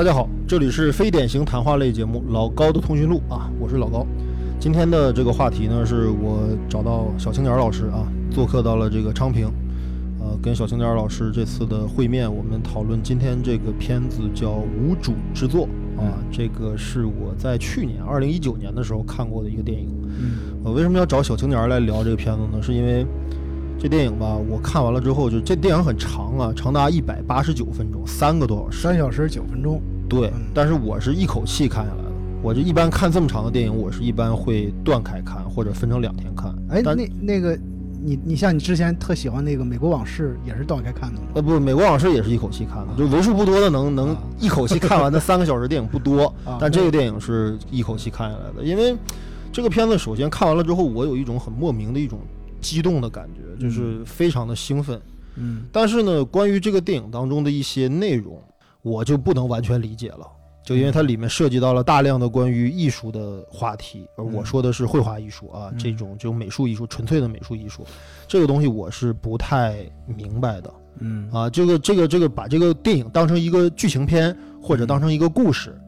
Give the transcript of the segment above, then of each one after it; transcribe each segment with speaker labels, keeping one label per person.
Speaker 1: 大家好，这里是非典型谈话类节目《老高的通讯录》啊，我是老高。今天的这个话题呢，是我找到小青年老师啊，做客到了这个昌平，呃，跟小青年老师这次的会面，我们讨论今天这个片子叫《无主之作》啊，这个是我在去年二零一九年的时候看过的一个电影。
Speaker 2: 嗯，
Speaker 1: 呃，为什么要找小青年来聊这个片子呢？是因为这电影吧，我看完了之后，就这电影很长啊，长达一百八十九分钟，三个多小时，
Speaker 2: 三小时九分钟。
Speaker 1: 对
Speaker 2: 嗯，
Speaker 1: 但是我是一口气看下来的。我就一般看这么长的电影，我是一般会断开看，或者分成两天看。
Speaker 2: 哎，那那个，你你像你之前特喜欢那个《美国往事》，也是断开看的吗？
Speaker 1: 呃不，《美国往事》也是一口气看的，就为数不多的能能
Speaker 2: 啊
Speaker 1: 一口气看完的三个小时电影不多
Speaker 2: 啊，
Speaker 1: 但这个电影是一口气看下来的。因为这个片子首先看完了之后，我有一种很莫名的一种激动的感觉，就是非常的兴奋。
Speaker 2: 嗯。
Speaker 1: 但是呢，关于这个电影当中的一些内容，我就不能完全理解了，就因为它里面涉及到了大量的关于艺术的话题，而我
Speaker 2: 嗯
Speaker 1: 说的是绘画艺术啊，
Speaker 2: 嗯。
Speaker 1: 这种这种美术艺术，纯粹的美术艺术，这个东西我是不太明白的。
Speaker 2: 嗯。
Speaker 1: 啊。这个这个这个，把这个电影当成一个剧情片，或者当成一个故事，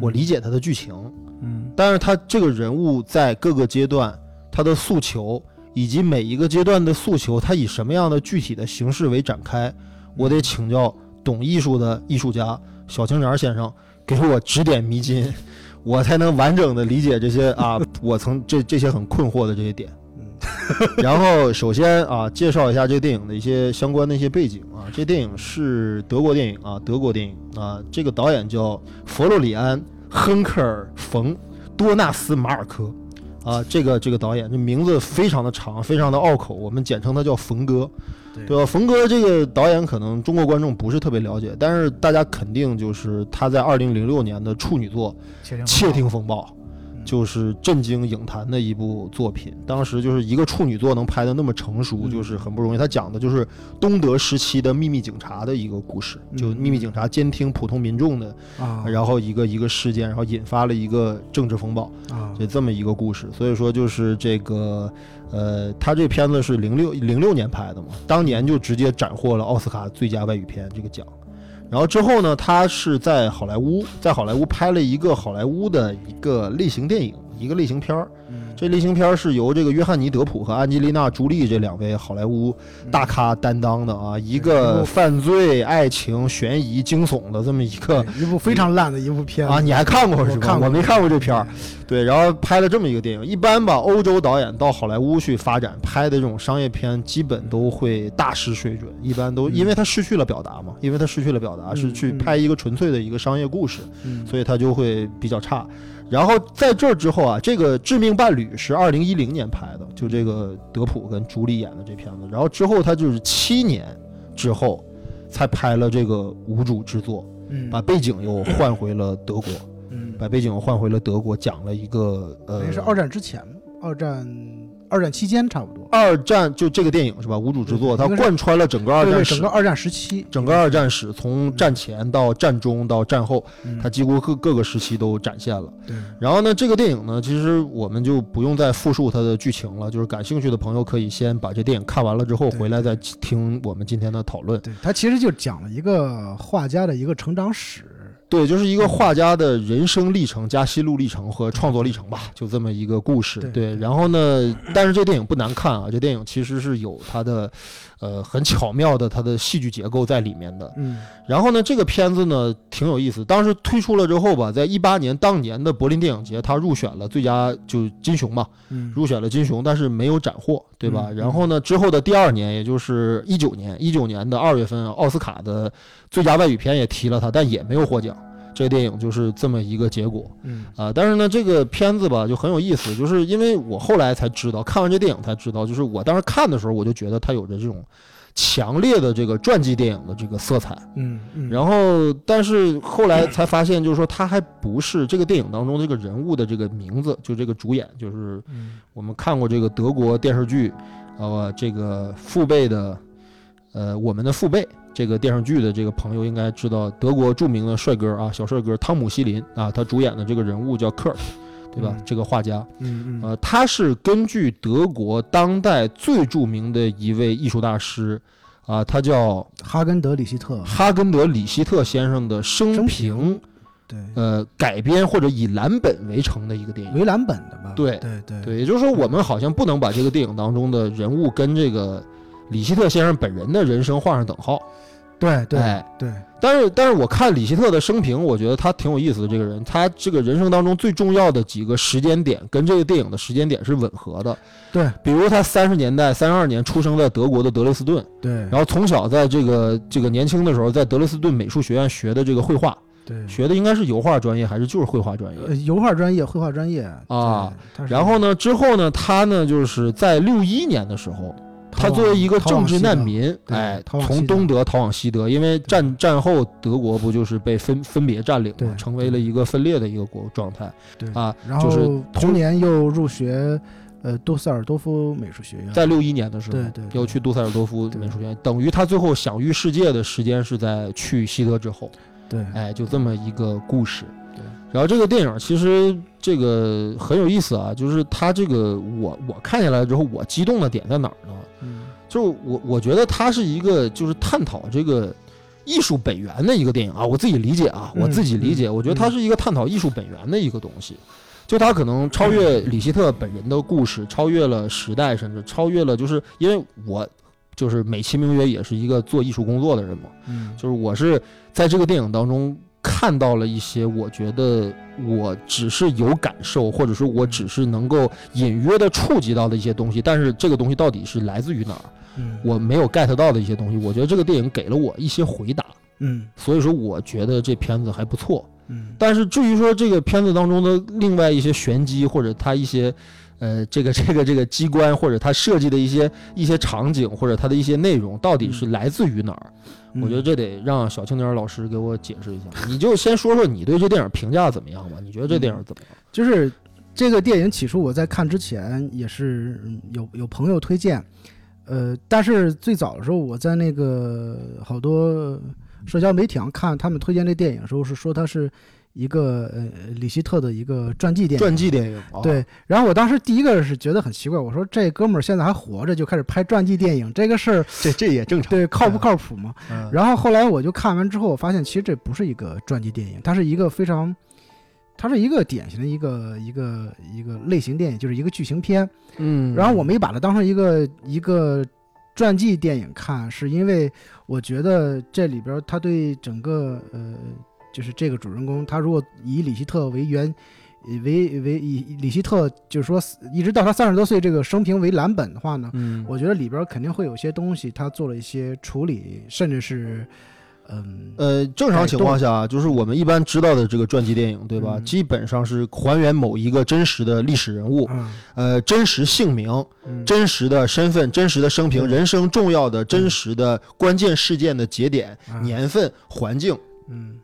Speaker 1: 我理解它的剧情，
Speaker 2: 嗯。
Speaker 1: 但是他这个人物在各个阶段他的诉求，以及每一个阶段的诉求，它以什么样的具体的形式为展开，我得请教懂艺术的艺术家小青年先生给我指点迷津，我才能完整的理解这些啊，我曾这这些很困惑的这些点。
Speaker 2: 嗯
Speaker 1: 然后首先啊，介绍一下这个电影的一些相关的一些背景啊。这电影是德国电影啊，德国电影啊。这个导演叫佛罗里安·亨克尔·冯·多纳斯马尔科啊。这个这个导演这名字非常的长，非常的拗口，我们简称他叫冯哥，
Speaker 2: 对
Speaker 1: 对吧？冯哥这个导演可能中国观众不是特别了解，但是大家肯定就是他在二零零六年的处女作
Speaker 2: 窃听《
Speaker 1: 窃听风暴》。
Speaker 2: 嗯
Speaker 1: 就是震惊影坛的一部作品。当时就是一个处女作能拍的那么成熟，
Speaker 2: 嗯
Speaker 1: 就是很不容易。他讲的就是东德时期的秘密警察的一个故事，
Speaker 2: 嗯
Speaker 1: 就秘密警察监听普通民众的，
Speaker 2: 啊，
Speaker 1: 然后一个一个事件，然后引发了一个政治风暴，
Speaker 2: 啊
Speaker 1: 就这么一个故事。所以说就是这个，呃，他这片子是零六零六年拍的嘛，当年就直接斩获了奥斯卡最佳外语片这个奖。然后之后呢，他是在好莱坞，在好莱坞拍了一个好莱坞的一个类型电影，一个类型片儿。
Speaker 2: 嗯
Speaker 1: 这类型片儿是由这个约翰尼·德普和安吉丽娜·朱莉这两位好莱坞大咖担当的啊，一个犯罪、爱情、悬疑、惊悚的这么一个
Speaker 2: 一部非常烂的一部片子
Speaker 1: 啊，你还看过是吧？
Speaker 2: 我看过
Speaker 1: 没看过这片儿。对，然后拍了这么一个电影。一般吧，欧洲导演到好莱坞去发展拍的这种商业片，基本都会大失水准。一般都
Speaker 2: 嗯
Speaker 1: 因为他失去了表达嘛，因为他失去了表达，
Speaker 2: 嗯
Speaker 1: 是去
Speaker 2: 嗯
Speaker 1: 拍一个纯粹的一个商业故事，
Speaker 2: 嗯
Speaker 1: 所以他就会比较差。然后在这之后啊，这个《致命伴侣》是二零一零年拍的，就这个德普跟朱莉演的这片子。然后之后他就是七年之后才拍了这个《无主之作》，
Speaker 2: 嗯
Speaker 1: 把背景又换回了德国。
Speaker 2: 嗯，
Speaker 1: 把背景又换回了德国，讲了一个呃，
Speaker 2: 那是二战之前，二战二战期间差不多。
Speaker 1: 二战就这个电影是吧？无主之作，它贯穿了整个二战史
Speaker 2: 整个，二战时期，
Speaker 1: 整个二战史从战前到战中到战后，
Speaker 2: 嗯
Speaker 1: 它几乎各各个时期都展现了。
Speaker 2: 对
Speaker 1: 然后呢，这个电影呢，其实我们就不用再复述它的剧情了，就是感兴趣的朋友可以先把这电影看完了之后，回来再听我们今天的讨论。
Speaker 2: 对，它其实就讲了一个画家的一个成长史。
Speaker 1: 对，就是一个画家的人生历程加心路历程和创作历程吧，就这么一个故事。
Speaker 2: 对
Speaker 1: 对，然后呢，但是这电影不难看啊，这电影其实是有它的，呃，很巧妙的它的戏剧结构在里面的。
Speaker 2: 嗯
Speaker 1: 然后呢，这个片子呢挺有意思，当时推出了之后吧，在一八年当年的柏林电影节，它入选了最佳就金熊嘛，
Speaker 2: 嗯
Speaker 1: 入选了金熊，但是没有斩获，对吧？
Speaker 2: 嗯
Speaker 1: 然后呢，之后的第二年，也就是一九年，一九年的二月份，奥斯卡的最佳外语片也提了它，但也没有获奖。这个电影就是这么一个结果
Speaker 2: 嗯
Speaker 1: 啊、但是呢，这个片子吧就很有意思，就是因为我后来才知道，看完这电影才知道，就是我当时看的时候，我就觉得它有着这种强烈的这个传记电影的这个色彩。
Speaker 2: 嗯嗯，
Speaker 1: 然后，但是后来才发现，就是说他还不是这个电影当中这个人物的这个名字，就这个主演，就是
Speaker 2: 嗯
Speaker 1: 我们看过这个德国电视剧，呃，这个父辈的，呃，我们的父辈这个电视剧的这个朋友应该知道，德国著名的帅哥啊，小帅哥汤姆希林啊，他主演的这个人物叫克尔，对吧？
Speaker 2: 嗯
Speaker 1: 这个画家，
Speaker 2: 嗯嗯
Speaker 1: 呃，他是根据德国当代最著名的一位艺术大师，啊，他叫
Speaker 2: 哈根德里希特，
Speaker 1: 哈根德里希特先生的生
Speaker 2: 生
Speaker 1: 平
Speaker 2: 平，对，
Speaker 1: 呃，改编或者以蓝本为成的一个电影。
Speaker 2: 为蓝本的吧？
Speaker 1: 对
Speaker 2: 对对
Speaker 1: 对，也就是说，我们好像不能把这个电影当中的人物跟这个里希特先生本人的人生画上等号。
Speaker 2: 对对
Speaker 1: 哎
Speaker 2: 对，
Speaker 1: 但是，但是我看李希特的生平，我觉得他挺有意思的。这个人，他这个人生当中最重要的几个时间点，跟这个电影的时间点是吻合的。
Speaker 2: 对
Speaker 1: 比如他三十年代三十二年出生在德国的德累斯顿，
Speaker 2: 对，
Speaker 1: 然后从小在这个这个年轻的时候在德累斯顿美术学院学的这个绘画，
Speaker 2: 对，
Speaker 1: 学的应该是油画专业还是就是绘画专业？
Speaker 2: 呃油画专业、绘画专业
Speaker 1: 啊，然后呢，之后呢，他呢就是在六一年的时候，他作为一个政治难民，
Speaker 2: 对
Speaker 1: 哎，从东德逃往西德，因为战战后德国不就是被分分别占领
Speaker 2: 对
Speaker 1: 嘛，成为了一个分裂的一个国状态
Speaker 2: 对
Speaker 1: 啊。
Speaker 2: 然
Speaker 1: 就是
Speaker 2: 后同年又入学呃杜塞尔多夫美术学院，
Speaker 1: 在六一年的时候
Speaker 2: 对对，对
Speaker 1: 要去杜塞尔多夫美术学院，等于他最后享誉世界的时间是在去西德之后，
Speaker 2: 对
Speaker 1: 哎，就这么一个故事。
Speaker 2: 对
Speaker 1: 然后这个电影其实这个很有意思啊，就是它这个我我看下来之后，我激动的点在哪儿呢？
Speaker 2: 嗯
Speaker 1: 就是我我觉得它是一个就是探讨这个艺术本源的一个电影啊，我自己理解啊，
Speaker 2: 嗯
Speaker 1: 我自己理解，
Speaker 2: 嗯
Speaker 1: 我觉得它是一个探讨艺术本源的一个东西。就它可能超越李希特本人的故事，超越了时代，甚至超越了，就是因为我就是美其名曰也是一个做艺术工作的人嘛，
Speaker 2: 嗯
Speaker 1: 就是我是在这个电影当中看到了一些我觉得我只是有感受，或者说我只是能够隐约的触及到的一些东西，但是这个东西到底是来自于哪儿，
Speaker 2: 嗯。
Speaker 1: 我没有 get 到的一些东西，我觉得这个电影给了我一些回答，
Speaker 2: 嗯。
Speaker 1: 所以说我觉得这片子还不错。
Speaker 2: 嗯。
Speaker 1: 但是至于说这个片子当中的另外一些玄机，或者它一些，呃，这个 这个这个机关，或者它设计的一些一些场景，或者它的一些内容，到底是来自于哪儿？
Speaker 2: 嗯
Speaker 1: 我觉得这得让小青年老师给我解释一下。你就先说说你对这电影评价怎么样吧？你觉得这电影怎么样？
Speaker 2: 就是这个电影起初我在看之前也是嗯有有朋友推荐，呃，但是最早的时候我在那个好多社交媒体上看他们推荐这电影的时候是说它是一个呃里希特的一个传记电影。
Speaker 1: 传记电影，啊，
Speaker 2: 对，然后我当时第一个是觉得很奇怪，我说这哥们儿现在还活着就开始拍传记电影，这个事儿
Speaker 1: 这这也正常。
Speaker 2: 对靠不靠谱嘛？
Speaker 1: 嗯？
Speaker 2: 然后后来我就看完之后，我发现其实这不是一个传记电影，它是一个非常，它是一个典型的一个一个一个类型电影，就是一个剧情片。
Speaker 1: 嗯，
Speaker 2: 然后我没把它当成一个一个传记电影看，是因为我觉得这里边他对整个呃，就是这个主人公，他如果以里希特为原。为为以以里希特就是说一直到他三十多岁这个生平为蓝本的话呢，
Speaker 1: 嗯，
Speaker 2: 我觉得里边肯定会有些东西他做了一些处理，甚至是嗯
Speaker 1: 呃，正常情况下，就是我们一般知道的这个传记电影，对吧？
Speaker 2: 嗯
Speaker 1: 基本上是还原某一个真实的历史人物，
Speaker 2: 嗯
Speaker 1: 呃，真实姓名、
Speaker 2: 嗯
Speaker 1: 真实的身份、真实的生平、
Speaker 2: 对
Speaker 1: 人生重要的、真实的关键事件的节点、
Speaker 2: 啊
Speaker 1: 年份、环境，
Speaker 2: 嗯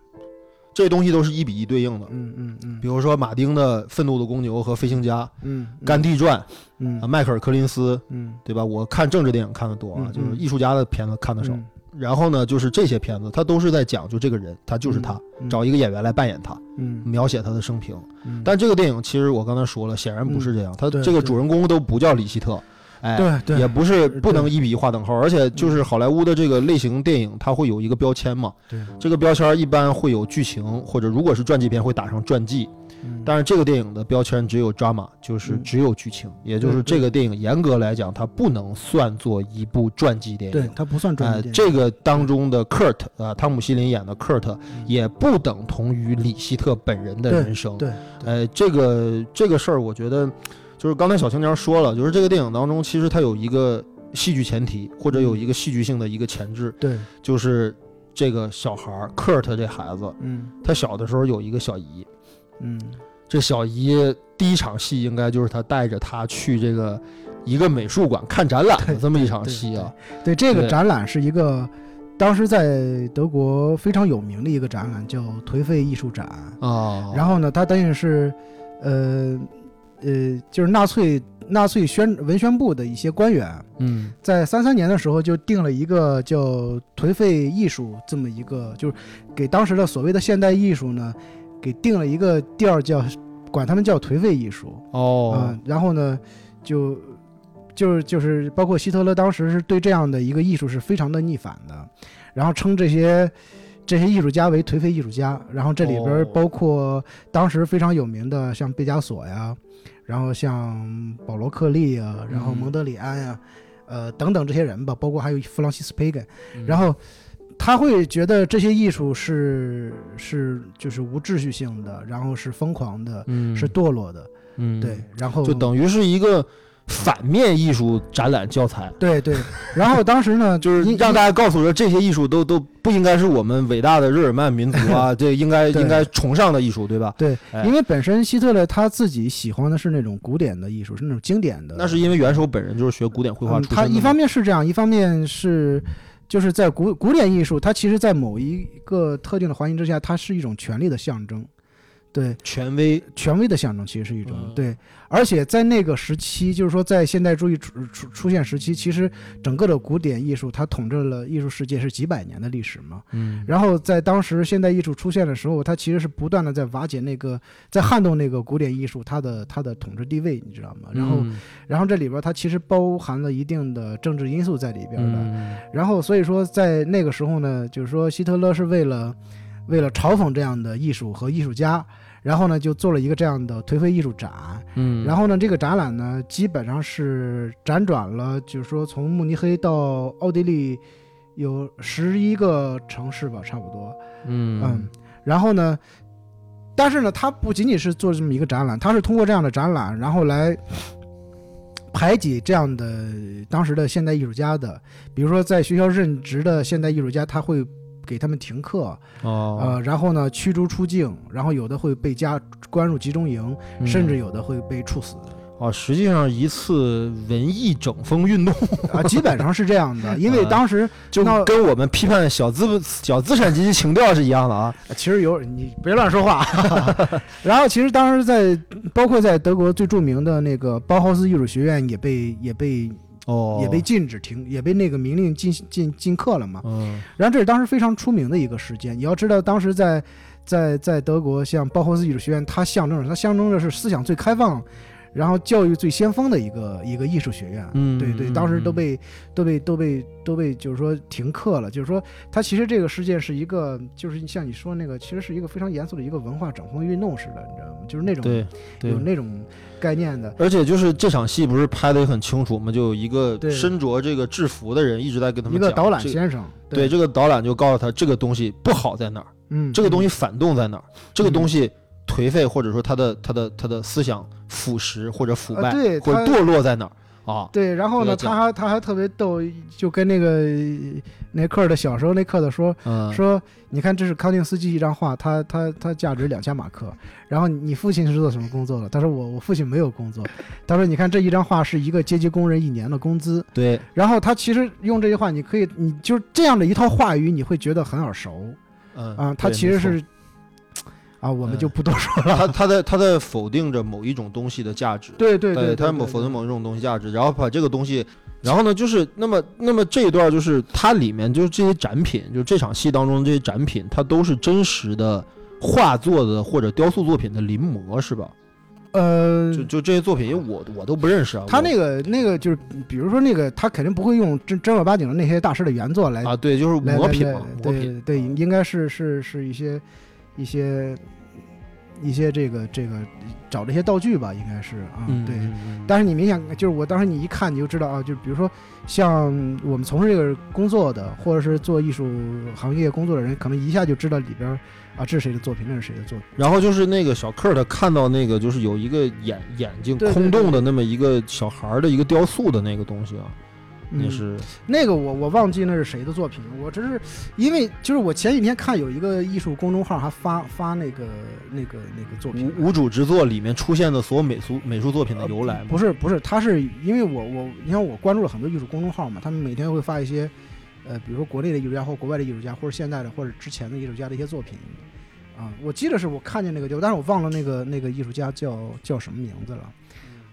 Speaker 1: 这些东西都是一比一对应的。
Speaker 2: 嗯嗯嗯。
Speaker 1: 比如说马丁的《愤怒的公牛》和《飞行家》，
Speaker 2: 嗯《
Speaker 1: 甘地传》
Speaker 2: 嗯。
Speaker 1: 啊，迈克尔·柯林斯，
Speaker 2: 嗯。
Speaker 1: 对吧？我看政治电影看的多啊，
Speaker 2: 嗯
Speaker 1: 就是
Speaker 2: 嗯
Speaker 1: 艺术家的片子看的少。
Speaker 2: 嗯。
Speaker 1: 然后呢，就是这些片子，他都是在讲就这个人，他就是他，
Speaker 2: 嗯
Speaker 1: 找一个演员来扮演他，
Speaker 2: 嗯。
Speaker 1: 描写他的生平。
Speaker 2: 嗯。
Speaker 1: 但这个电影其实我刚才说了，显然不是这样，他这个主人公都不叫李希特，哎，
Speaker 2: 对对。
Speaker 1: 也不是不能一比一划等号，而且就是好莱坞的这个类型电影，它会有一个标签嘛，
Speaker 2: 对。
Speaker 1: 这个标签一般会有剧情，或者如果是传记片会打上传记，
Speaker 2: 嗯。
Speaker 1: 但是这个电影的标签只有 drama，就是
Speaker 2: 嗯。
Speaker 1: 只有剧情，也就是这个电影严格来讲，它不能算作一部传记电影。
Speaker 2: 对它不算传
Speaker 1: 呃
Speaker 2: 记，电影。
Speaker 1: 这个当中的 Kurt 啊、汤姆·希林演的 Kurt
Speaker 2: 嗯。
Speaker 1: 也不等同于李希特本人的人生。
Speaker 2: 对
Speaker 1: 呃，这个这个事儿，我觉得就是刚才小青年说了，就是这个电影当中，其实它有一个戏剧前提，或者有一个戏剧性的一个前置，
Speaker 2: 对
Speaker 1: 就是这个小孩儿 Kurt 这孩子，
Speaker 2: 嗯
Speaker 1: 他小的时候有一个小姨，
Speaker 2: 嗯
Speaker 1: 这小姨第一场戏应该就是他带着他去这个一个美术馆看展览的这么一场戏啊。
Speaker 2: 对这个展览是一个当时在德国非常有名的一个展览，叫颓废艺术展。
Speaker 1: 啊，
Speaker 2: 然后呢，它等于是，呃呃，就是纳粹纳粹宣文宣部的一些官员，
Speaker 1: 嗯。
Speaker 2: 在三三年的时候就定了一个叫颓废艺术这么一个，就是给当时的所谓的现代艺术呢，给定了一个调儿叫，管他们叫颓废艺术啊、
Speaker 1: 哦，
Speaker 2: 然后呢，就就是就是包括希特勒当时是对这样的一个艺术是非常的逆反的，然后称这些这些艺术家为颓废艺术家，然后这里边
Speaker 1: 哦。
Speaker 2: 包括当时非常有名的像毕加索呀，然后像保罗克利啊，然后
Speaker 1: 嗯。
Speaker 2: 蒙德里安呀，呃等等这些人吧，包括还有弗朗西斯培根，
Speaker 1: 嗯。
Speaker 2: 然后他会觉得这些艺术是是就是无秩序性的，然后是疯狂的，
Speaker 1: 嗯。
Speaker 2: 是堕落的，
Speaker 1: 嗯。
Speaker 2: 对，然后
Speaker 1: 就等于是一个反面艺术展览教材，
Speaker 2: 对对，然后当时呢，
Speaker 1: 就是让大家告诉说这些艺术都都不应该是我们伟大的日耳曼民族啊，这应该应该崇尚的艺术，对吧？
Speaker 2: 对
Speaker 1: 哎，
Speaker 2: 因为本身希特勒他自己喜欢的是那种古典的艺术，是那种经典的。
Speaker 1: 那是因为元首本人就是学古典绘画
Speaker 2: 嗯
Speaker 1: 出身
Speaker 2: 他一方面是这样，一方面是就是在古古典艺术，它其实在某一个特定的环境之下，它是一种权力的象征，对，
Speaker 1: 权威，
Speaker 2: 权威的象征其实是一种、
Speaker 1: 嗯
Speaker 2: 对，而且在那个时期，就是说在现代主义出出出现时期，其实整个的古典艺术它统治了艺术世界是几百年的历史嘛。
Speaker 1: 嗯，
Speaker 2: 然后在当时现代艺术出现的时候，它其实是不断的在瓦解那个，在撼动那个古典艺术它的它的统治地位，你知道吗？然后、
Speaker 1: 嗯
Speaker 2: 然后这里边它其实包含了一定的政治因素在里边的。
Speaker 1: 嗯
Speaker 2: 然后所以说在那个时候呢，就是说希特勒是为了为了嘲讽这样的艺术和艺术家，然后呢就做了一个这样的颓废艺术展。
Speaker 1: 嗯，
Speaker 2: 然后呢，这个展览呢基本上是辗转了，就是说从慕尼黑到奥地利有十一个城市吧，差不多。
Speaker 1: 嗯
Speaker 2: 嗯，然后呢，但是呢，他不仅仅是做这么一个展览，他是通过这样的展览，然后来排挤这样的当时的现代艺术家的，比如说在学校任职的现代艺术家，他会给他们停课，
Speaker 1: 哦，
Speaker 2: 呃，然后呢驱逐出境，然后有的会被加关入集中营，
Speaker 1: 嗯
Speaker 2: 甚至有的会被处死。
Speaker 1: 哦，实际上一次文艺整风运动，
Speaker 2: 啊，基本上是这样的，因为当时
Speaker 1: 就
Speaker 2: 那
Speaker 1: 跟我们批判小资小资产阶级情调是一样的啊。
Speaker 2: 其实有你别乱说话。然后其实当时在包括在德国最著名的那个包豪斯艺术学院也被也被
Speaker 1: 哦，
Speaker 2: 也被禁止停，也被那个明令禁禁禁课了嘛。
Speaker 1: 嗯
Speaker 2: 然后这是当时非常出名的一个事件。你要知道，当时在在在德国，像包豪斯艺术学院，它象征着它象征着是思想最开放。然后教育最先锋的一个一个艺术学院，
Speaker 1: 嗯
Speaker 2: 对对，
Speaker 1: 嗯
Speaker 2: 当时都
Speaker 1: 嗯。
Speaker 2: 被都被都被都被就是说停课了，就是说它其实这个事件是一个，就是像你说那个，其实是一个非常严肃的一个文化整风运动似的，你知道吗？就是那种
Speaker 1: 对对。
Speaker 2: 有，那种概念的，
Speaker 1: 而且就是这场戏不是拍的也很清楚吗？就有一个身着这个制服的人一直在跟他们讲
Speaker 2: 一个导览
Speaker 1: 这个
Speaker 2: 先生，
Speaker 1: 对，这个导览就告诉他这个东西不好在哪儿，
Speaker 2: 嗯，
Speaker 1: 这个东西
Speaker 2: 嗯
Speaker 1: 反动在哪儿，这个东西颓废或者说他的他的他他的思想腐蚀或者腐败
Speaker 2: 啊对他
Speaker 1: 或者堕落在哪儿啊？
Speaker 2: 对，然后呢，他还他还特别逗，就跟那个那克的小时候那克的说
Speaker 1: 嗯，
Speaker 2: 说，你看这是康定斯基一张画，他他他价值两千马克。然后你父亲是做什么工作的？他说我我父亲没有工作。他说你看这一张画是一个阶级工人一年的工资。
Speaker 1: 对，
Speaker 2: 然后他其实用这句话，你可以你就是这样的一套话语，你会觉得很耳熟
Speaker 1: 嗯
Speaker 2: 啊。他其实是啊，我们
Speaker 1: 嗯
Speaker 2: 就不多说了。
Speaker 1: 他他在他在否定着某一种东西的价值，
Speaker 2: 对对对，
Speaker 1: 他
Speaker 2: 对
Speaker 1: 否否定某一种东西价值，然后把这个东西，然后呢，就是那么那么这一段就是它里面就是这些展品，就这场戏当中这些展品，它都是真实的画作的或者雕塑作品的临摹，是吧？
Speaker 2: 呃，
Speaker 1: 就就这些作品，因为我我都不认识啊，
Speaker 2: 他那个那个就是，比如说那个，他肯定不会用正正儿八经的那些大师的原作来
Speaker 1: 啊，对，就是磨品嘛，磨品，
Speaker 2: 对，
Speaker 1: 啊
Speaker 2: 应该是是是一些一些一些这个这个找这些道具吧，应该是啊，
Speaker 1: 嗯，
Speaker 2: 对。但是你明显就是我当时你一看你就知道啊，就比如说像我们从事这个工作的，或者是做艺术行业工作的人，可能一下就知道里边啊这是谁的作品，那是谁的作品。
Speaker 1: 然后就是那个小克他看到那个就是有一个眼眼睛空洞的那么一个小孩儿的一个雕塑的那个东西啊，那
Speaker 2: 嗯
Speaker 1: 是
Speaker 2: 那个我我忘记那是谁的作品了，我只是因为就是我前几天看有一个艺术公众号还发发那个那个那个作品，
Speaker 1: 无无主之作里面出现的所有美术美术作品的由来吗？
Speaker 2: 不是不是，他是因为我我你看我关注了很多艺术公众号嘛，他们每天会发一些呃，比如说国内的艺术家或国外的艺术家，或者现代的或者之前的艺术家的一些作品啊，我记得是我看见那个就，但是我忘了那个那个艺术家叫叫什么名字了。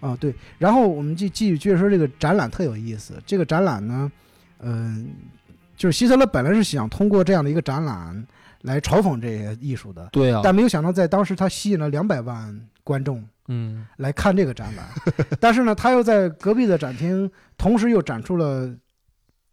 Speaker 2: 啊，对，然后我们继继续接着说这个展览特有意思。这个展览呢，嗯、就是希特勒本来是想通过这样的一个展览来嘲讽这些艺术的，
Speaker 1: 对啊，
Speaker 2: 但没有想到在当时他吸引了两百万观众
Speaker 1: 嗯
Speaker 2: 来看这个展览，但是呢，他又在隔壁的展厅，同时又展出了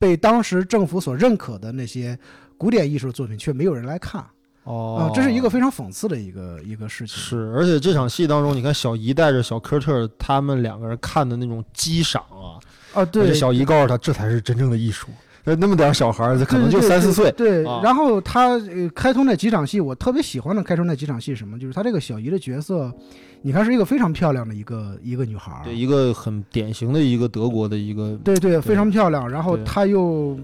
Speaker 2: 被当时政府所认可的那些古典艺术作品，却没有人来看啊、
Speaker 1: 哦，
Speaker 2: 这是一个非常讽刺的一个一个事情。
Speaker 1: 是，而且这场戏当中，你看小姨带着小科特他们两个人看的那种激赏啊，
Speaker 2: 啊，对，
Speaker 1: 小姨告诉他这才是真正的艺术。那那么点儿小孩儿，可能就三四岁，
Speaker 2: 对，
Speaker 1: 啊
Speaker 2: 然后他呃开通那几场戏，我特别喜欢的开通那几场戏是什么？就是他这个小姨的角色，你看是一个非常漂亮的一个一个女孩儿，
Speaker 1: 对一个很典型的一个德国的一个，
Speaker 2: 对对，非常漂亮。然后
Speaker 1: 对
Speaker 2: 她又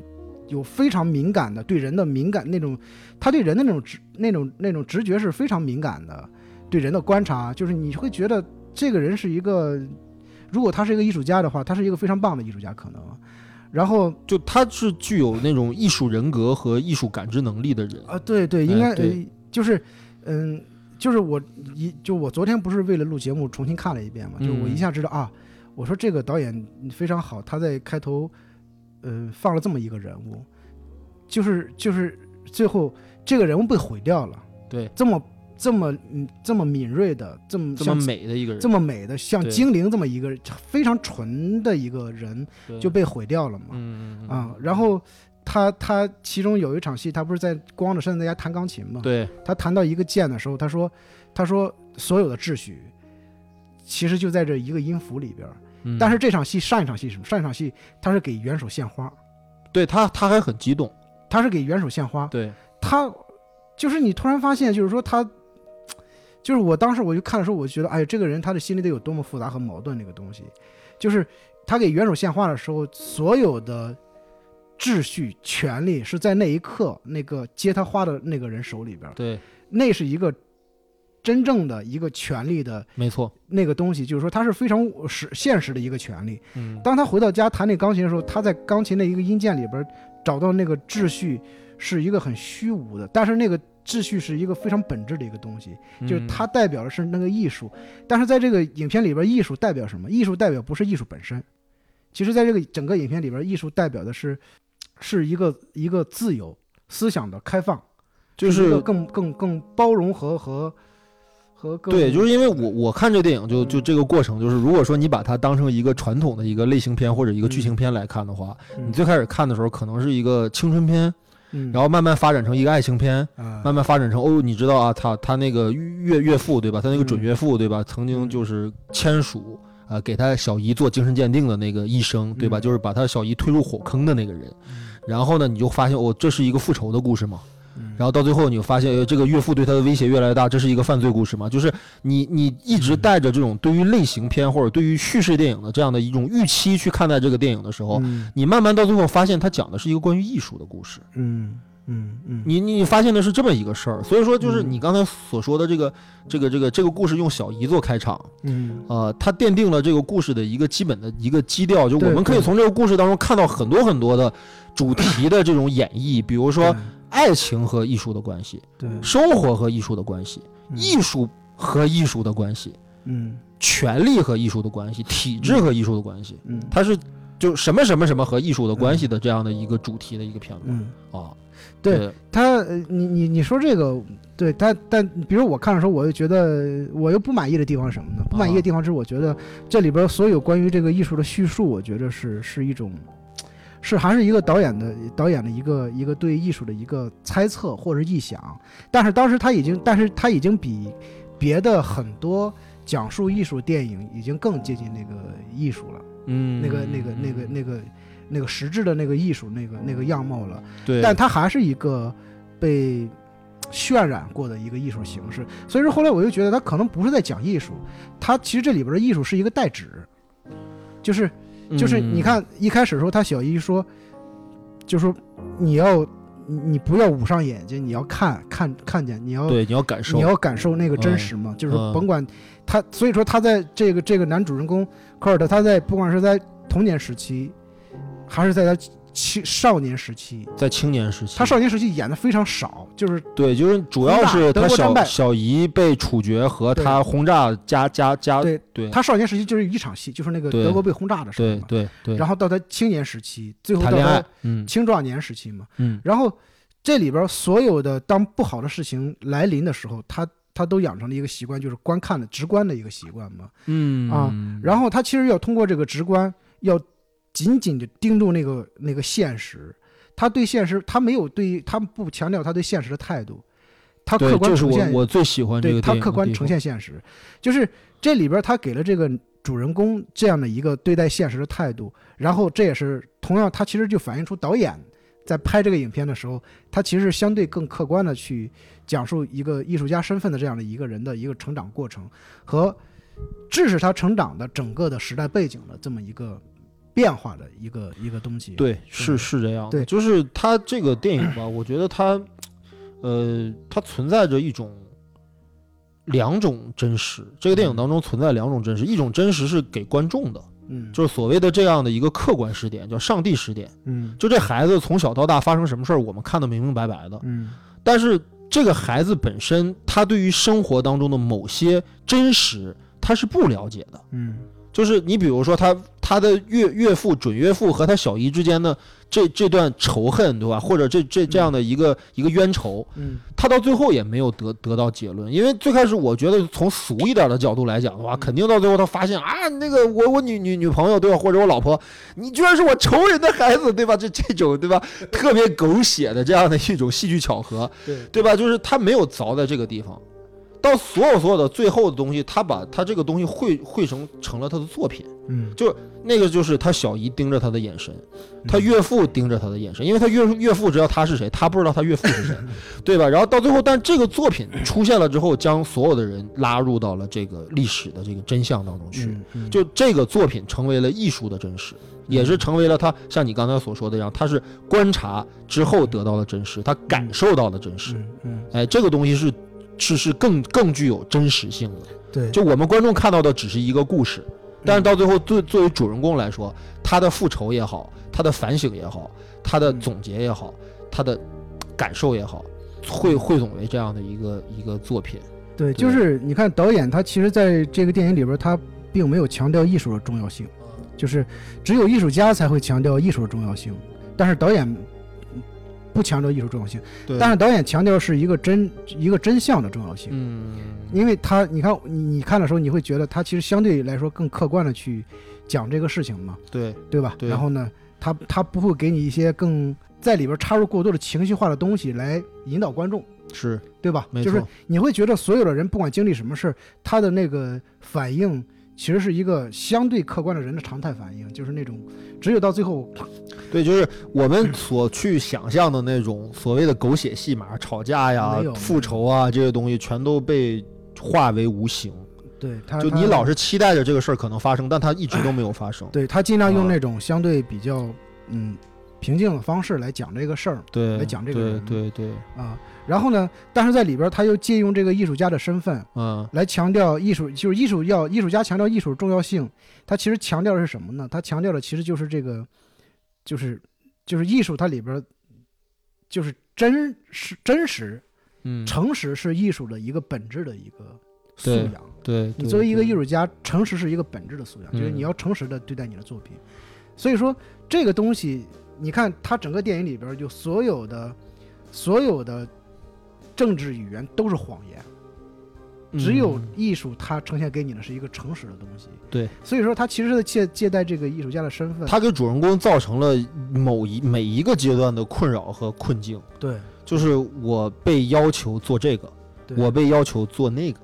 Speaker 2: 有非常敏感的对人的敏感那种，他对人的那种直那种那种直觉是非常敏感的，对人的观察，就是你会觉得这个人是一个，如果他是一个艺术家的话，他是一个非常棒的艺术家可能。然后
Speaker 1: 就他是具有那种艺术人格和艺术感知能力的人。
Speaker 2: 啊，对对，应该、
Speaker 1: 哎对
Speaker 2: 呃就是嗯。就是我一就我昨天不是为了录节目重新看了一遍嘛，就我一
Speaker 1: 嗯
Speaker 2: 下知道啊，我说这个导演非常好，他在开头，呃，放了这么一个人物，就是就是最后这个人物被毁掉了，
Speaker 1: 对，
Speaker 2: 这么这么嗯这么敏锐的，这么
Speaker 1: 这么美的一个人，
Speaker 2: 这么美的像精灵这么一个非常纯的一个人就被毁掉了嘛，
Speaker 1: 嗯
Speaker 2: 然后他他其中有一场戏，他不是在光着身子在家弹钢琴嘛，
Speaker 1: 对
Speaker 2: 他弹到一个键的时候，他说他说所有的秩序其实就在这一个音符里边儿。
Speaker 1: 嗯。
Speaker 2: 但是这场戏上一场戏是什么？上一场戏他是给元首献花，
Speaker 1: 对他他还很激动，
Speaker 2: 他是给元首献花，
Speaker 1: 对。
Speaker 2: 他就是你突然发现，就是说他，就是我当时我就看的时候，我就觉得，哎，这个人他的心里得有多么复杂和矛盾，那个东西，就是他给元首献花的时候，所有的秩序、权利是在那一刻那个接他花的那个人手里边。儿，
Speaker 1: 对，
Speaker 2: 那是一个真正的一个权利的
Speaker 1: 没错，
Speaker 2: 那个东西，就是说它是非常实现实的一个权利。
Speaker 1: 嗯
Speaker 2: 当他回到家弹那钢琴的时候，他在钢琴的一个音键里边找到那个秩序，是一个很虚无的，但是那个秩序是一个非常本质的一个东西，就是
Speaker 1: 嗯
Speaker 2: 它代表的是那个艺术。但是在这个影片里边，艺术代表什么？艺术代表不是艺术本身，其实在这个整个影片里边，艺术代表的是是一个一个自由思想的开放，
Speaker 1: 就是
Speaker 2: 一个更更更包容和和
Speaker 1: 对，就是因为我我看这电影就就这个过程，就是如果说你把它当成一个传统的一个类型片或者一个剧情片来看的话，
Speaker 2: 嗯
Speaker 1: 你最开始看的时候可能是一个青春片，
Speaker 2: 嗯
Speaker 1: 然后慢慢发展成一个爱情片，
Speaker 2: 啊
Speaker 1: 慢慢发展成哦，你知道啊，他他那个岳岳父对吧？他那个准
Speaker 2: 嗯
Speaker 1: 岳父对吧？曾经就是签署啊、呃给他小姨做精神鉴定的那个医生对吧？
Speaker 2: 嗯
Speaker 1: 就是把他小姨推入火坑的那个人。然后呢，你就发现哦，这是一个复仇的故事嘛。
Speaker 2: 嗯
Speaker 1: 然后到最后，你就发现，呃，这个岳父对他的威胁越来越大，这是一个犯罪故事嘛？就是你你一直带着这种对于类型片或者对于叙事电影的这样的一种预期去看待这个电影的时候，
Speaker 2: 嗯
Speaker 1: 你慢慢到最后发现，他讲的是一个关于艺术的故事。
Speaker 2: 嗯嗯嗯，
Speaker 1: 你你发现的是这么一个事儿，所以说就是
Speaker 2: 嗯
Speaker 1: 你刚才所说的这个这个这个这个故事用小姨做开场，
Speaker 2: 嗯
Speaker 1: 呃，它奠定了这个故事的一个基本的一个基调，就我们可以从这个故事当中看到很多很多的主题的这种演绎，比如说爱情和艺术的关系，
Speaker 2: 对，
Speaker 1: 生活和艺术的关系，
Speaker 2: 嗯。
Speaker 1: 艺术和艺术的关系，
Speaker 2: 嗯。
Speaker 1: 权力和艺术的关系，体制和艺术的关系，
Speaker 2: 嗯。
Speaker 1: 它是就什么什么什么和艺术的关系的这样的一个主题的一个片子
Speaker 2: 嗯，
Speaker 1: 啊。
Speaker 2: 对他，呃你你你说这个，对他，但比如我看的时候，我又觉得我又不满意的地方是什么呢？不满意的地方是，我觉得这里边所有关于这个艺术的叙述，我觉得是是一种，是还是一个导演的导演的一个一个对艺术的一个猜测或者臆想。但是当时他已经，但是他已经比别的很多讲述艺术电影已经更接近那个艺术了，
Speaker 1: 嗯，
Speaker 2: 那个那个那个那个那个实质的那个艺术那个那个样貌了。
Speaker 1: 对，
Speaker 2: 但他还是一个被渲染过的一个艺术形式。所以说后来我就觉得他可能不是在讲艺术，他其实这里边的艺术是一个代指，就是就是
Speaker 1: 嗯。
Speaker 2: 你看一开始的时候，他小姨说，就说你要你你不要捂上眼睛，你要看看看见，你要
Speaker 1: 对，你要感受，
Speaker 2: 你要感受那个真实嘛，就是甭管他，所以说他在这个这个男主人公科尔特，他在不管是在童年时期，还是在他青少年时期，
Speaker 1: 在青年时期，
Speaker 2: 他少年时期演的非常少，就是
Speaker 1: 对，就是主要是他小小姨被处决和他轰炸加加加，
Speaker 2: 对
Speaker 1: 对
Speaker 2: 他少年时期就是一场戏，就是那个德国被轰炸的时候
Speaker 1: 对
Speaker 2: 嘛。
Speaker 1: 对对，
Speaker 2: 然后到他青年时期，最后到他，
Speaker 1: 嗯
Speaker 2: 青壮年时期嘛。
Speaker 1: 嗯
Speaker 2: 然后这里边所有的当不好的事情来临的时候，他他都养成了一个习惯，就是观看的直观的一个习惯嘛。
Speaker 1: 嗯
Speaker 2: 啊然后他其实要通过这个直观，要紧紧的盯住那个那个现实。他对现实，他没有对，他不强调他对现实的态度，他，客观
Speaker 1: 这是我
Speaker 2: 呈现，
Speaker 1: 我最喜欢这
Speaker 2: 对他
Speaker 1: 个电影
Speaker 2: 客观呈现现实，就是这里边他给了这个主人公这样的一个对待现实的态度，然后这也是同样，他其实就反映出导演在拍这个影片的时候，他其实相对更客观的去讲述一个艺术家身份的这样的一个人的一个成长过程和致使他成长的整个的时代背景的这么一个变化的一个一个东西。
Speaker 1: 对，是是这样的。
Speaker 2: 对
Speaker 1: 就是它这个电影吧，我觉得它，呃，它存在着一种两种真实。这个电影当中存在两种真实，一种真实是给观众的，
Speaker 2: 嗯，
Speaker 1: 就是所谓的这样的一个客观视点，叫上帝视点。
Speaker 2: 嗯
Speaker 1: 就这孩子从小到大发生什么事儿，我们看得明明白白的。
Speaker 2: 嗯
Speaker 1: 但是这个孩子本身，他对于生活当中的某些真实，他是不了解的。
Speaker 2: 嗯
Speaker 1: 就是你比如说他他的岳岳父准岳父和他小姨之间的这这段仇恨，对吧？或者这这这样的一个一个冤仇，
Speaker 2: 嗯
Speaker 1: 他到最后也没有得得到结论。因为最开始我觉得从俗一点的角度来讲的话，肯定到最后他发现啊，那个我我女女女朋友对吧，或者我老婆，你居然是我仇人的孩子，对吧？这这种对吧，特别狗血的这样的一种戏剧巧合，
Speaker 2: 对
Speaker 1: 对吧？就是他没有凿在这个地方，到所有所有的最后的东西，他把他这个东西汇汇成成了他的作品。
Speaker 2: 嗯。
Speaker 1: 就那个就是他小姨盯着他的眼神，他岳父盯着他的眼神，因为他岳岳父知道他是谁，他不知道他岳父是谁，对吧？然后到最后，但这个作品出现了之后，将所有的人拉入到了这个历史的这个真相当中去，就这个作品成为了艺术的真实，也是成为了他像你刚才所说的一样，他是观察之后得到的真实，他感受到了真实，
Speaker 2: 嗯嗯。
Speaker 1: 哎，这个东西是是是更更具有真实性的。
Speaker 2: 对。
Speaker 1: 就我们观众看到的只是一个故事，但是到最后，对作为主人公来说，他的复仇也好，他的反省也好，他的总结也好，他的感受也好，汇汇总为这样的一个一个作品。
Speaker 2: 对，
Speaker 1: 对。
Speaker 2: 就是你看导演他其实在这个电影里边，他并没有强调艺术的重要性，就是只有艺术家才会强调艺术的重要性，但是导演嗯不强调艺术重要性，但是导演强调是一个真一个真相的重要性，
Speaker 1: 嗯，
Speaker 2: 因为他你看你你看的时候，你会觉得他其实相对来说更客观的去讲这个事情嘛，
Speaker 1: 对
Speaker 2: 对吧？
Speaker 1: 对
Speaker 2: 然后呢，他他不会给你一些更在里边插入过多的情绪化的东西来引导观众。
Speaker 1: 是
Speaker 2: 对吧？
Speaker 1: 没错
Speaker 2: 就是你会觉得所有的人不管经历什么事儿，他的那个反应其实是一个相对客观的人的常态反应，就是那种只有到最后，
Speaker 1: 对，就是我们所去想象的那种所谓的狗血戏码、吵架呀、复仇啊这些东西，全都被化为无形。
Speaker 2: 对他，
Speaker 1: 就你老是期待着这个事儿可能发生，但它一直都没有发生。
Speaker 2: 对他尽量用
Speaker 1: 啊
Speaker 2: 那种相对比较嗯平静的方式来讲这个事儿
Speaker 1: 对，
Speaker 2: 来讲这个
Speaker 1: 对
Speaker 2: 人
Speaker 1: 对对，
Speaker 2: 啊。然后呢，但是在里边他又借用这个艺术家的身份
Speaker 1: 嗯
Speaker 2: 来强调艺术，就是艺术要艺术家强调艺术重要性。他其实强调的是什么呢？他强调的其实就是这个，就是就是艺术它里边就是真实真实
Speaker 1: 嗯，
Speaker 2: 诚实是艺术的一个本质的一个素养。
Speaker 1: 对，对
Speaker 2: 你作为一个艺术家，诚实是一个本质的素养，就是
Speaker 1: 嗯
Speaker 2: 你要诚实的对待你的作品。所以说这个东西，你看他整个电影里边就所有的所有的政治语言都是谎言。只有
Speaker 1: 嗯
Speaker 2: 艺术，它呈现给你的是一个诚实的东西。
Speaker 1: 对，
Speaker 2: 所以说他其实是借借代这个艺术家的身份。
Speaker 1: 他给主人公造成了某一每一个阶段的困扰和困境，
Speaker 2: 对，
Speaker 1: 就是我被要求做这个，我被要求做那个，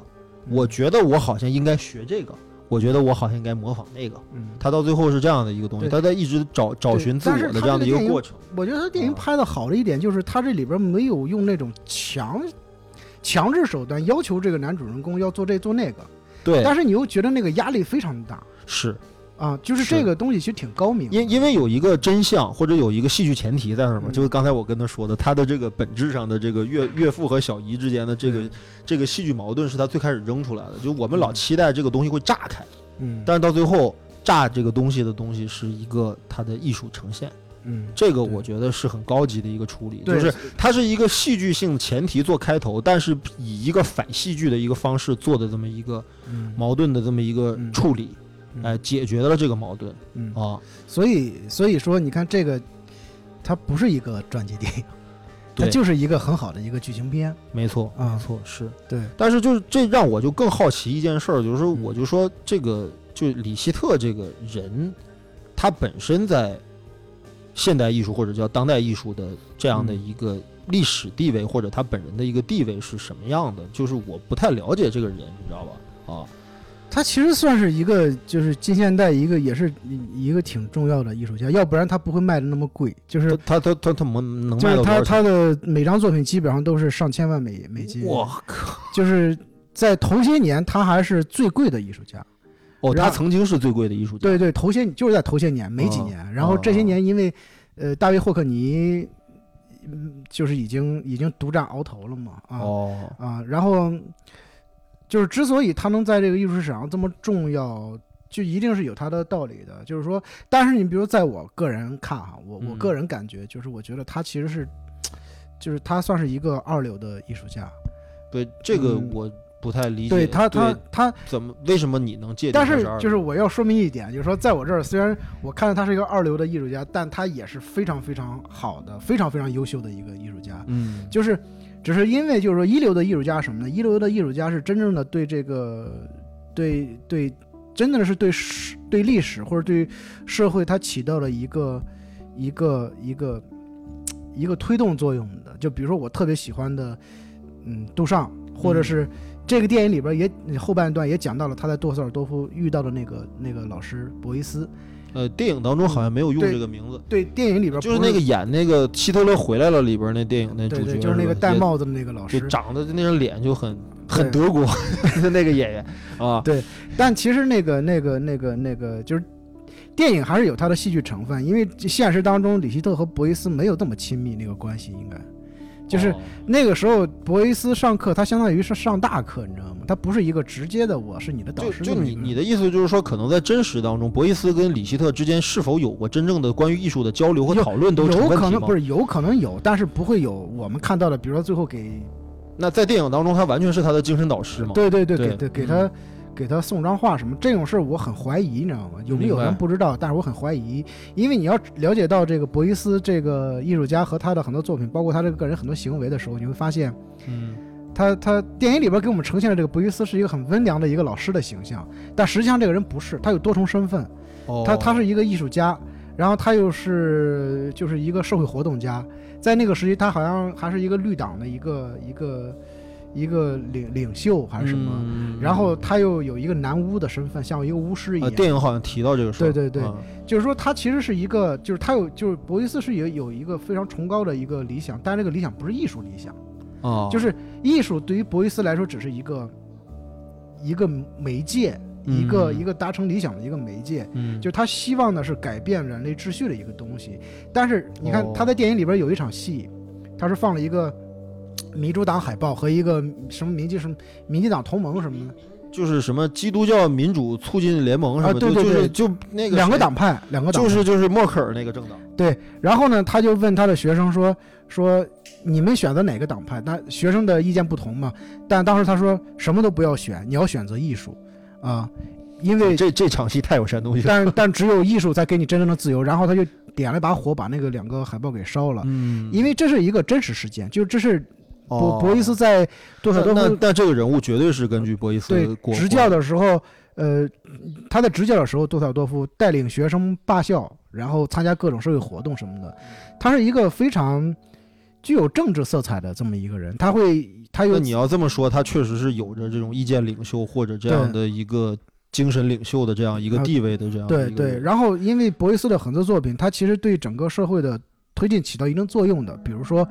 Speaker 2: 嗯
Speaker 1: 我觉得我好像应该学这个，我觉得我好像应该模仿那个。
Speaker 2: 嗯，
Speaker 1: 他到最后是这样的一个东西，他在一直找找寻自我的这样的一
Speaker 2: 个
Speaker 1: 过程。
Speaker 2: 我觉得他电影
Speaker 1: 啊
Speaker 2: 拍的好的一点就是他这里边没有用那种强强制手段要求这个男主人公要做这做那个，
Speaker 1: 对，
Speaker 2: 但是你又觉得那个压力非常大
Speaker 1: 是
Speaker 2: 啊，就是
Speaker 1: 是。
Speaker 2: 这个东西其实挺高明。
Speaker 1: 因因为有一个真相或者有一个戏剧前提在那儿嘛，
Speaker 2: 嗯
Speaker 1: 就是刚才我跟他说的，他的这个本质上的这个岳岳父和小姨之间的这个
Speaker 2: 对
Speaker 1: 这个戏剧矛盾是他最开始扔出来的，就我们老
Speaker 2: 嗯。
Speaker 1: 期待这个东西会炸开，
Speaker 2: 嗯，
Speaker 1: 但是到最后炸这个东西的东西是一个他的艺术呈现，
Speaker 2: 嗯，
Speaker 1: 这个我觉得是很高级的一个处理，就是它是一个戏剧性前提做开头，但是以一个反戏剧的一个方式做的这么一个
Speaker 2: 嗯。
Speaker 1: 矛盾的这么一个
Speaker 2: 嗯。
Speaker 1: 处理，
Speaker 2: 嗯
Speaker 1: 哎，解决了这个矛盾
Speaker 2: 嗯，
Speaker 1: 啊，
Speaker 2: 所以所以说你看这个，它不是一个传记电影，它就是一个很好的一个剧情片。
Speaker 1: 没错，
Speaker 2: 啊
Speaker 1: 没错，是。
Speaker 2: 对，
Speaker 1: 但是就是这让我就更好奇一件事儿，就是我就说这个就李希特这个人，他本身在现代艺术或者叫当代艺术的这样的
Speaker 2: 嗯
Speaker 1: 一个历史地位，或者他本人的一个地位是什么样的？就是我不太了解这个人，你知道吧？啊，
Speaker 2: 他其实算是一个，就是近现代一个，也是一一个挺重要的艺术家，要不然他不会卖的那么贵。就是
Speaker 1: 他他他他能能卖到多少钱？
Speaker 2: 他的每张作品基本上都是上千万美美金。
Speaker 1: 我靠！
Speaker 2: 就是在头些年，他还是最贵的艺术家。
Speaker 1: 哦，他曾经是最贵的艺术家。
Speaker 2: 对对，头些就是在头些年，没几
Speaker 1: 哦
Speaker 2: 年。然后这些年，因为呃，大卫霍克尼，嗯，就是已经已经独占鳌头了嘛，啊、
Speaker 1: 哦，
Speaker 2: 啊，然后就是之所以他能在这个艺术市场上这么重要，就一定是有他的道理的。就是说，但是你比如在我个人看哈，我我
Speaker 1: 嗯
Speaker 2: 个人感觉就是，我觉得他其实是，就是他算是一个二流的艺术家。
Speaker 1: 对这个
Speaker 2: 嗯
Speaker 1: 我不太理解。
Speaker 2: 对他，他他，
Speaker 1: 怎么为什么你能界定
Speaker 2: 但是就是我要说明一点，就是说在我这儿，虽然我看到他是一个二流的艺术家，但他也是非常非常好的、非常非常优秀的一个艺术家。
Speaker 1: 嗯，
Speaker 2: 就是只是因为就是说一流的艺术家是什么呢？一流的艺术家是真正的对这个对对，真的是对史对历史或者对社会，它起到了一个一个一个一个推动作用的。就比如说我特别喜欢的，嗯，杜尚，或者是这个电影里边也后半段也讲到了他在杜塞尔多夫遇到的那个那个老师博伊斯。
Speaker 1: 呃，电影当中好像没有用这个名字，
Speaker 2: 对，电影里边不
Speaker 1: 就是那个演那个希特勒回来了里边那电影那主角，
Speaker 2: 对对，就是那个戴帽子的那个老师
Speaker 1: 就。长得那张脸就很很德国的那个演员 啊，对
Speaker 2: 但其实那个、那个、那个、那个，就是电影还是有它的戏剧成分，因为现实当中，李希特和博伊斯没有这么亲密那个关系，应该就是
Speaker 1: 哦
Speaker 2: 那个时候，博伊斯上课，他相当于是上大课，你知道吗？他不是一个直接的我是你的导师就
Speaker 1: 你你的意思就是说，可能在真实当中，博伊斯跟里希特之间是否有过真正的关于艺术的交流和讨论都
Speaker 2: 有可能不？是有可能有，但是不会有我们看到的，比如说最后给
Speaker 1: 那在电影当中，他完全是他的精神导师嘛？
Speaker 2: 对对对
Speaker 1: 对
Speaker 2: 给对给
Speaker 1: 嗯
Speaker 2: 他。给他送张画什么这种事儿，我很怀疑，你知道吗？有没有人不知道，但是我很怀疑，因为你要了解到这个博伊斯这个艺术家和他的很多作品，包括他这个个人很多行为的时候，你会发现，
Speaker 1: 嗯，
Speaker 2: 他他电影里边给我们呈现的这个博伊斯是一个很温良的一个老师的形象，但实际上这个人不是，他有多重身份，
Speaker 1: 哦，
Speaker 2: 他他是一个艺术家，然后他又是就是一个社会活动家，在那个时期，他好像还是一个绿党的一个一个一个领领袖还是什么，
Speaker 1: 嗯。
Speaker 2: 然后他又有一个男巫的身份，像一个巫师一
Speaker 1: 呃，
Speaker 2: 样。
Speaker 1: 电影好像提到这个事，
Speaker 2: 对对对。
Speaker 1: 嗯。
Speaker 2: 就是说，他其实是一个，就是他有，就是博伊斯是有有一个非常崇高的一个理想，但这个理想不是艺术理想，
Speaker 1: 啊，
Speaker 2: 就是艺术对于博伊斯来说只是一个一个媒介，一个
Speaker 1: 嗯。
Speaker 2: 一个达成理想的一个媒介。
Speaker 1: 嗯，
Speaker 2: 就是他希望的是改变人类秩序的一个东西，但是你看
Speaker 1: 哦。
Speaker 2: 他在电影里边有一场戏，他是放了一个民主党海报和一个什么民进什么民进党同盟什么的，
Speaker 1: 就是什么基督教民主促进联盟什么，
Speaker 2: 啊对对对
Speaker 1: 就就是就那个
Speaker 2: 两个党派，两个党
Speaker 1: 就是就是默克尔那个政党，对
Speaker 2: 然后呢，他就问他的学生说说你们选择哪个党派？那学生的意见不同嘛，但当时他说什么都不要选，你要选择艺术啊，因为
Speaker 1: 这这场戏太有煽动性了，
Speaker 2: 但 但只有艺术才给你真正的自由。然后他就点了把火，把那个两个海报给烧了。
Speaker 1: 嗯，
Speaker 2: 因为这是一个真实事件，就这是博
Speaker 1: 哦
Speaker 2: 博伊斯在多塞多夫
Speaker 1: 那那那这个人物绝对是根据博伊斯
Speaker 2: 对
Speaker 1: 过
Speaker 2: 执教的时候，呃，他在执教的时候，多塞尔多夫带领学生罢校，然后参加各种社会活动什么的。他是一个非常具有政治色彩的这么一个人，他会，他有
Speaker 1: 那你要这么说，他确实是有着这种意见领袖或者这样的一个精神领袖的这样一个
Speaker 2: 啊
Speaker 1: 地位的这样的
Speaker 2: 对对。然后，因为博伊斯的很多作品，他其实对整个社会的推进起到一定作用的，比如说，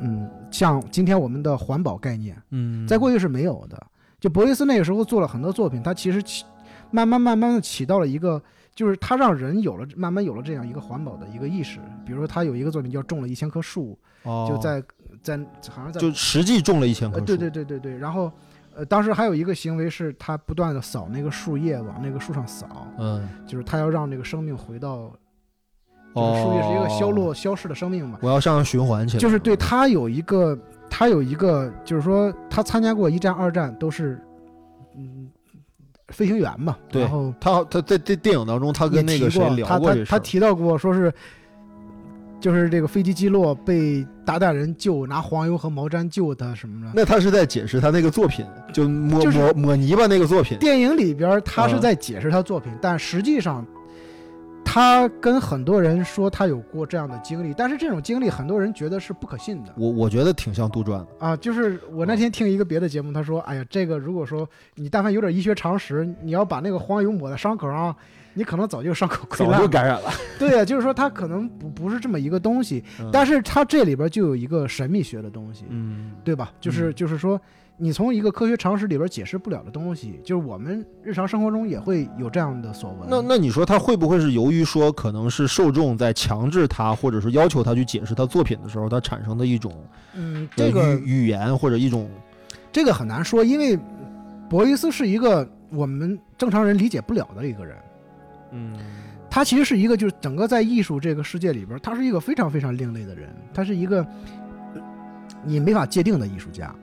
Speaker 2: 嗯，像今天我们的环保概念。
Speaker 1: 嗯，
Speaker 2: 在过去是没有的。就博伊斯那个时候做了很多作品，他其实起慢慢慢慢的起到了一个，就是他让人有了慢慢有了这样一个环保的一个意识。比如说他有一个作品叫种了一千棵树，
Speaker 1: 哦
Speaker 2: 就在在好像在
Speaker 1: 就实际种了一千棵树，
Speaker 2: 呃对对对对对，然后。呃，当时还有一个行为是，他不断的扫那个树叶，往那个树上扫，
Speaker 1: 嗯，
Speaker 2: 就是他要让这个生命回到，就是树叶是一个消落、消逝的生命嘛，
Speaker 1: 我要向上循环起来，
Speaker 2: 就是对他有一个，他有一个，就是说他参加过一战、二战，都是嗯飞行员嘛。
Speaker 1: 对
Speaker 2: 然后
Speaker 1: 他他在这电影当中，他跟那个谁
Speaker 2: 他他他提到过，说是就是这个飞机击落被达旦人救，拿黄油和毛毡救他什么的。
Speaker 1: 那他是在解释他那个作品，就抹抹抹泥巴那个作品。
Speaker 2: 电影里边他是
Speaker 1: 嗯
Speaker 2: 在解释他作品，但实际上他跟很多人说他有过这样的经历，但是这种经历很多人觉得是不可信的
Speaker 1: 我我觉得挺像杜撰的。
Speaker 2: 啊。就是我那天听一个别的节目，他说：“哎呀，这个如果说你但凡有点医学常识，你要把那个黄油抹在伤口上，你可能早就伤口溃
Speaker 1: 早
Speaker 2: 烂了。
Speaker 1: 就感染了。
Speaker 2: 对呀、就是说它可能不不是这么一个东西，
Speaker 1: 嗯
Speaker 2: 但是它这里边就有一个神秘学的东西，
Speaker 1: 嗯，
Speaker 2: 对吧？就是、
Speaker 1: 嗯
Speaker 2: 就是说，你从一个科学常识里边解释不了的东西，就是我们日常生活中也会有这样的所闻。
Speaker 1: 那那你说他会不会是由于说可能是受众在强制他，或者是要求他去解释他作品的时候，他产生的一种
Speaker 2: 嗯，
Speaker 1: 呃
Speaker 2: 这个
Speaker 1: 语语言或者一种
Speaker 2: 这个很难说，因为博伊斯是一个我们正常人理解不了的一个人。
Speaker 1: 嗯。
Speaker 2: 他其实是一个，就是整个在艺术这个世界里边，他是一个非常非常另类的人，他是一个呃你没法界定的艺术家。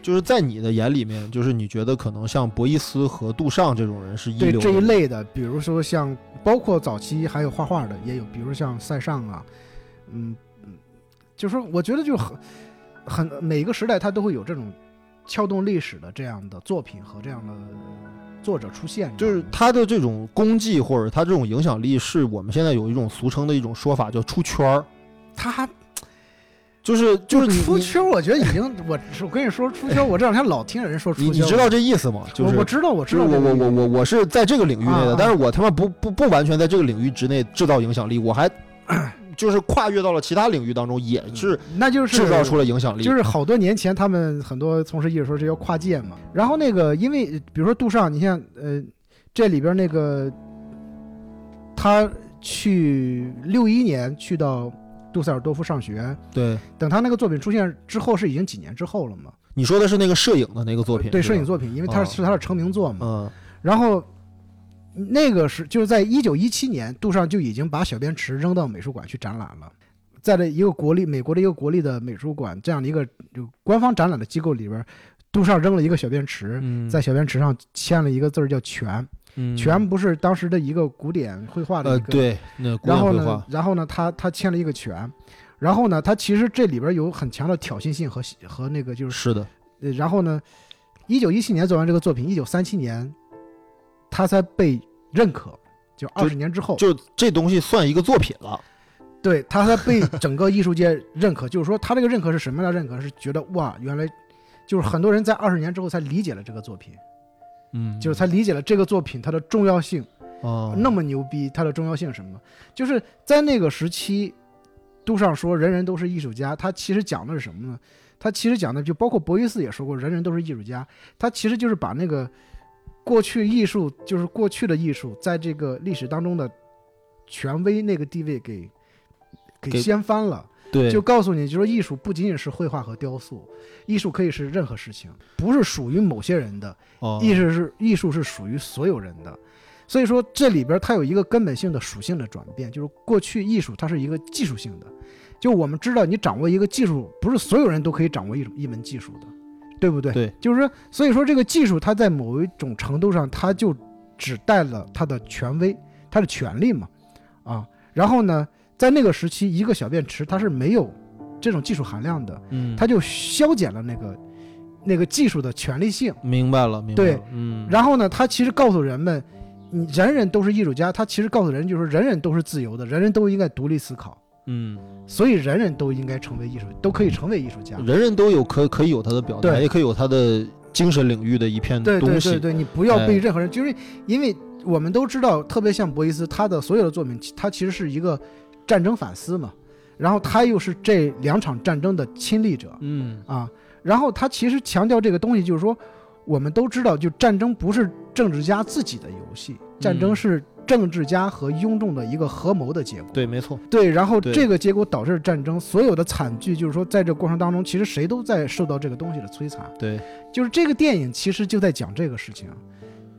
Speaker 1: 就是在你的眼里面，就是你觉得可能像博伊斯和杜尚这种人是一
Speaker 2: 对这一类的，比如说像包括早期还有画画的也有，比如像塞尚啊，嗯嗯，就是说我觉得就很很每个时代他都会有这种撬动历史的这样的作品和这样的作者出现，
Speaker 1: 就是他的这种功绩或者他这种影响力，是我们现在有一种俗称的一种说法，叫出圈儿。
Speaker 2: 他
Speaker 1: 就是就是
Speaker 2: 出圈，我觉得已经我我跟你说出圈，我这两天老听人说出圈，
Speaker 1: 你你知道这意思吗？就是
Speaker 2: 我我知道我知道
Speaker 1: 我我我我我是在这个领域内的，但是我他妈不不不完全在这个领域之内制造影响力，我还就是跨越到了其他领域当中，也是
Speaker 2: 那就是
Speaker 1: 制造出了影响力。
Speaker 2: 就是好多年前，他们很多从事艺术说这叫跨界嘛。然后那个，因为比如说杜尚，你像呃，这里边那个他去六一年去到杜塞尔多夫上学，
Speaker 1: 对，
Speaker 2: 等他那个作品出现之后，是已经几年之后了嘛？
Speaker 1: 你说的是那个摄影的那个作品，
Speaker 2: 对，摄影作品，因为他
Speaker 1: 哦
Speaker 2: 是他的成名作嘛。
Speaker 1: 嗯
Speaker 2: 然后那个是就是在一九一七年，杜尚就已经把小便池扔到美术馆去展览了。在这一个国立美国的一个国立的美术馆这样的一个就官方展览的机构里边，杜尚扔了一个小便池，
Speaker 1: 嗯，
Speaker 2: 在小便池上签了一个字儿叫“全”，
Speaker 1: 嗯。
Speaker 2: 全不是当时的一个古典绘画的一个，
Speaker 1: 呃对，那古
Speaker 2: 然后呢
Speaker 1: 典绘画，，
Speaker 2: 然后呢，他他签了一个全，然后呢，他其实这里边有很强的挑衅性和和那个就是
Speaker 1: 是的，
Speaker 2: 呃，然后呢，一九一七年做完这个作品，一九三七年他才被认可，就二十年之后，
Speaker 1: 就这东西算一个作品了。
Speaker 2: 对他才被整个艺术界认可。就是说，他这个认可是什么样的认可？是觉得哇，原来就是很多人在二十年之后才理解了这个作品，
Speaker 1: 嗯
Speaker 2: 就是才理解了这个作品它的重要性，
Speaker 1: 哦，
Speaker 2: 那么牛逼，它的重要性是什么？就是在那个时期，杜尚说人人都是艺术家，他其实讲的是什么呢？他其实讲的就包括博伊斯也说过，人人都是艺术家，他其实就是把那个过去艺术，就是过去的艺术，在这个历史当中的权威那个地位给给
Speaker 1: 给
Speaker 2: 掀翻了。
Speaker 1: 对，
Speaker 2: 就告诉你，就说艺术不仅仅是绘画和雕塑，艺术可以是任何事情，不是属于某些人的，
Speaker 1: 哦
Speaker 2: 艺术是艺术是属于所有人的。所以说这里边它有一个根本性的属性的转变，就是过去艺术它是一个技术性的，就我们知道你掌握一个技术，不是所有人都可以掌握一种一门技术的，对不对？
Speaker 1: 对，
Speaker 2: 就是说，所以说这个技术它在某一种程度上，它就只带了它的权威，它的权利嘛，啊，然后呢，在那个时期，一个小便池它是没有这种技术含量的，
Speaker 1: 嗯，
Speaker 2: 它就消减了那个那个技术的权利性。
Speaker 1: 明白了，明白
Speaker 2: 对然后呢，它其实告诉人们，你人人都是艺术家，它其实告诉人就是人人都是自由的，人人都应该独立思考，
Speaker 1: 嗯，
Speaker 2: 所以人人都应该成为艺术，都可以成为艺术家。
Speaker 1: 人人都有可可以有他的表达，也可以有他的精神领域的一片东西。
Speaker 2: 对对，你不要被
Speaker 1: 哎。
Speaker 2: 任何人，就是因为我们都知道，特别像博伊斯，他的所有的作品，他其实是一个战争反思嘛，然后他又是这两场战争的亲历者
Speaker 1: 嗯。
Speaker 2: 啊，然后他其实强调这个东西，就是说，我们都知道，就战争不是政治家自己的游戏，战争
Speaker 1: 嗯。
Speaker 2: 是政治家和庸众的一个合谋的结果。
Speaker 1: 对，没错，
Speaker 2: 对，然后这个结果导致战争，所有的惨剧，就是说，在这过程当中，其实谁都在受到这个东西的摧残。
Speaker 1: 对。
Speaker 2: 就是这个电影其实就在讲这个事情，